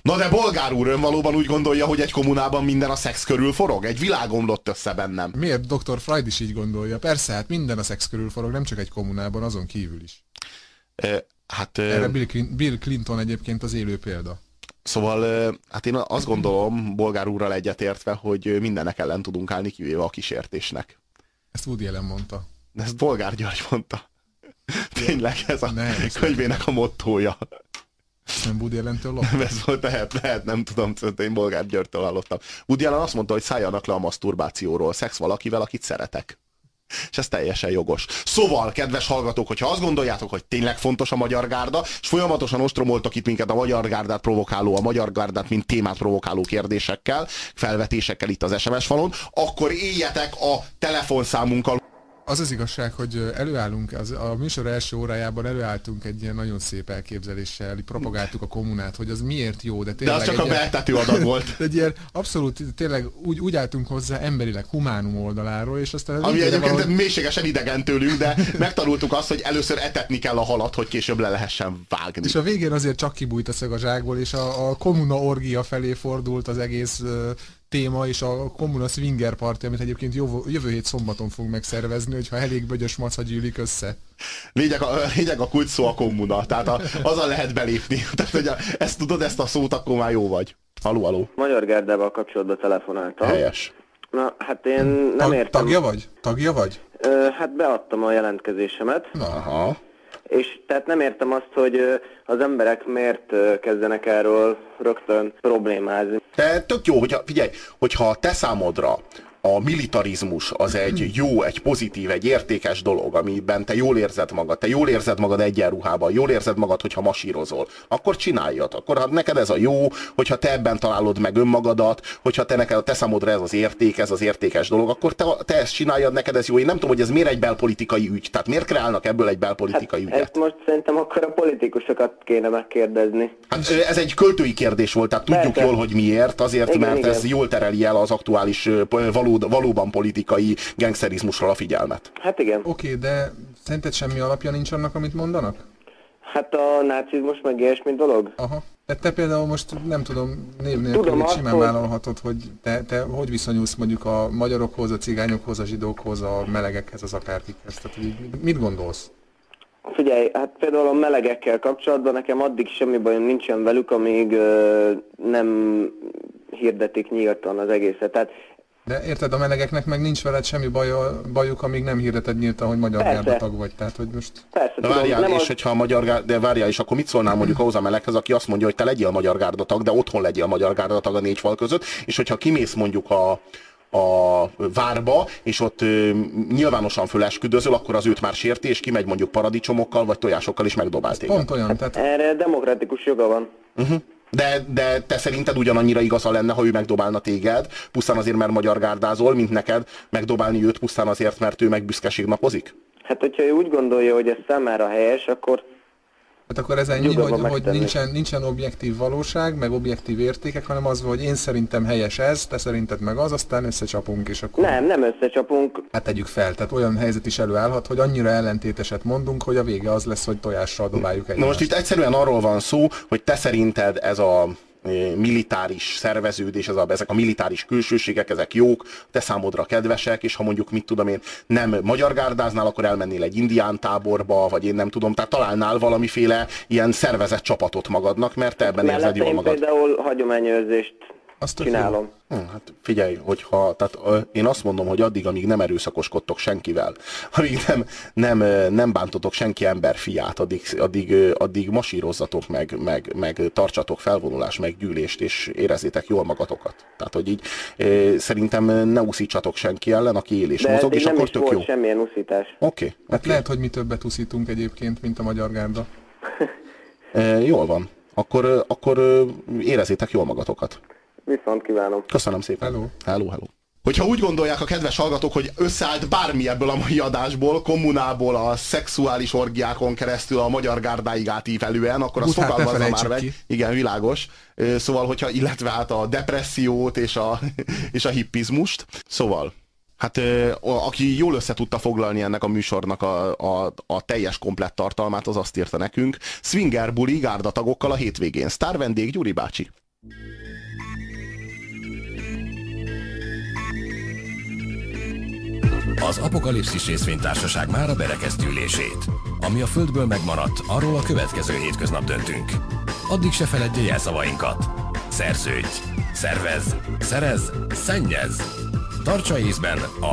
Na de bolgár úr, ön valóban úgy gondolja, hogy egy kommunában minden a szex körül forog? Egy világ omlott össze bennem. Miért Dr. Freud is így gondolja? Persze, hát minden a szex körül forog, nem csak egy kommunában, azon kívül is. Ö, Hát Erre Bill Clinton egyébként az élő példa. Szóval hát én azt gondolom, bolgár úrral egyetértve, hogy mindennek ellen tudunk állni, kivéve a kísértésnek. Ezt Woody Allen mondta. De ezt Bolgár György mondta. Tényleg ez a Nem, ez- könyvének a mottója. Nem Woody Allentől lop? Ez volt, lehet, lehet, nem tudom, szerintem én Bolgár Györgytől hallottam. Woody Allen azt mondta, hogy szálljanak le a maszturbációról, szex valakivel, akit szeretek. És ez teljesen jogos. Szóval, kedves hallgatók, hogyha azt gondoljátok, hogy tényleg fontos a magyar gárda, és folyamatosan ostromoltak itt minket a magyar gárdát provokáló, a magyar gárdát mint témát provokáló kérdésekkel, felvetésekkel itt az SMS falon, akkor éljetek a telefonszámunkkal. Az az igazság, hogy előállunk, az, a műsor első órájában előálltunk egy ilyen nagyon szép elképzeléssel, propagáltuk a kommunát, hogy az miért jó, de De tényleg az csak a egy ilyen- beeltető adag volt. egy ilyen abszolút, tényleg úgy, úgy álltunk hozzá emberileg, humánum oldaláról, és aztán az Ami egyébként valahogy- mélységesen idegen tőlünk, de megtanultuk azt, hogy először etetni kell a halat, hogy később le lehessen vágni. És a végén azért csak kibújt a szög a zsákból, és a, a kommuna orgia felé fordult az egész téma, és a kommuna swinger party, amit egyébként jövő, jövő hét szombaton fogunk megszervezni, hogyha elég bögyös maca gyűlik össze. Lényeg a, lényeg a kulcs szó a kommuna, tehát a, azzal lehet belépni. Tehát, hogy a, ezt tudod, ezt a szót, akkor már jó vagy. Aló, aló. Magyar Gárdával kapcsolatban telefonáltam. Helyes. Na, hát én nem Tag, értem. tagja vagy? Tagja vagy? Ö, hát beadtam a jelentkezésemet, Aha. És tehát nem értem azt, hogy az emberek miért kezdenek erről rögtön problémázni. De tök jó, hogyha, figyelj, hogyha te számodra a militarizmus az egy jó, egy pozitív, egy értékes dolog, amiben te jól érzed magad, te jól érzed magad egyenruhában, jól érzed magad, hogyha masírozol, akkor csináljad. Akkor ha neked ez a jó, hogyha te ebben találod meg önmagadat, hogyha te neked a te számodra ez az érték, ez az értékes dolog, akkor te, te ezt csináljad, neked ez jó. Én nem tudom, hogy ez miért egy belpolitikai ügy. Tehát miért kreálnak ebből egy belpolitikai Hát, ügyet? ezt most szerintem akkor a politikusokat kéne megkérdezni. Hát ez egy költői kérdés volt, tehát tudjuk Persze. jól, hogy miért, azért, Igen, mert igen. ez jól tereli el az aktuális ö, valód, valóban politikai gangsterizmusról a figyelmet. Hát igen. Oké, de szerinted semmi alapja nincs annak, amit mondanak? Hát a nácizmus meg ilyesmi dolog. Aha. De te például most nem tudom, név nélkül Tudom még azt, simán hogy- vállalhatod, hogy te, te hogy viszonyulsz mondjuk a magyarokhoz, a cigányokhoz, a zsidókhoz, a melegekhez, az akárkikhez. Tehát, hogy így mit- mit gondolsz? Figyelj, hát például a melegekkel kapcsolatban nekem addig semmi bajom nincsen velük, amíg ö, nem hirdetik nyíltan az egészet. Tehát De érted, a melegeknek meg nincs veled semmi baja, bajuk, amíg nem hirdeted nyíltan, hogy magyar Persze. gárdatag vagy. Tehát, hogy most... persze De tudom, várjál, nem és az, hogyha a magyar gár... de várjál, és akkor mit szólnál mondjuk ahhoz a meleghez, aki azt mondja, hogy te legyél magyar gárdatag, de otthon legyél magyar gárdatag a négy fal között, és hogyha kimész mondjuk a, a várba, és ott ö, nyilvánosan fölesküdözöl, akkor az őt már sérti, és kimegy mondjuk paradicsomokkal, vagy tojásokkal is megdobál téged. Pont olyan, tehát erre demokratikus joga van. De, de te szerinted ugyanannyira igaza lenne, ha ő megdobálna téged, pusztán azért, mert magyar gárdázol, mint neked megdobálni őt pusztán azért, mert ő meg büszkeség napozik? Hát, hogyha ő úgy gondolja, hogy ez számára helyes, akkor Hát akkor ez ennyi, hogy, hogy megtenni. nincsen, nincsen objektív valóság, meg objektív értékek, hanem az, hogy én szerintem helyes ez, te szerinted meg az, aztán összecsapunk, és akkor nem, nem összecsapunk. hát tegyük fel. Tehát olyan helyzet is előállhat, hogy annyira ellentéteset mondunk, hogy a vége az lesz, hogy tojással dobáljuk egymást. Na most itt egyszerűen arról van szó, hogy te szerinted ez a militáris szerveződés, ez a, ezek a militáris külsőségek, ezek jók, te számodra kedvesek, és ha mondjuk, mit tudom én, nem magyar gárdáznál, akkor elmennél egy indián táborba, vagy én nem tudom, tehát találnál valamiféle ilyen szervezett csapatot magadnak, mert te ebben érzed jól magad. például hagyományőrzést Azt tök jó. csinálom. Hm, hát figyelj, hogyha, tehát ö, én azt mondom, hogy addig, amíg nem erőszakoskodtok senkivel, amíg nem, nem, ö, nem bántotok senki ember fiát, addig, addig, ö, addig masírozzatok meg, meg, meg tartsatok felvonulás, meg gyűlést, és érezzétek jól magatokat. Tehát, hogy így ö, szerintem ne uszítsatok senki ellen, aki él és De mozog, és nem akkor is tök volt jó. Oké, semmilyen uszítás. okay, Hát lehet, hogy mi többet uszítunk egyébként, mint a magyar gárda. jól van. Akkor, akkor érezzétek jól magatokat. Viszont kívánom. Köszönöm szépen. Hello. Hello, hello. Hogyha úgy gondolják a kedves hallgatók, hogy összeállt bármi ebből a mai adásból, kommunából, a szexuális orgiákon keresztül a magyar gárdáig átívelően, akkor ne fogalmazza már meg. ki. Igen, világos. Szóval, hogyha illetve hát a depressziót és a, és a hippizmust. Szóval, hát aki jól össze tudta foglalni ennek a műsornak a, a, a teljes komplett tartalmát, az azt írta nekünk. Swinger buli gárdatagokkal a hétvégén. Sztár vendég Gyuri bácsi. Az Apokalipszis részvénytársaság már a berekeztülését. Ami a Földből megmaradt, arról a következő hétköznap döntünk. Addig se feledje jelszavainkat. Szerződj, szervez, szerez, szennyez. Tartsa észben a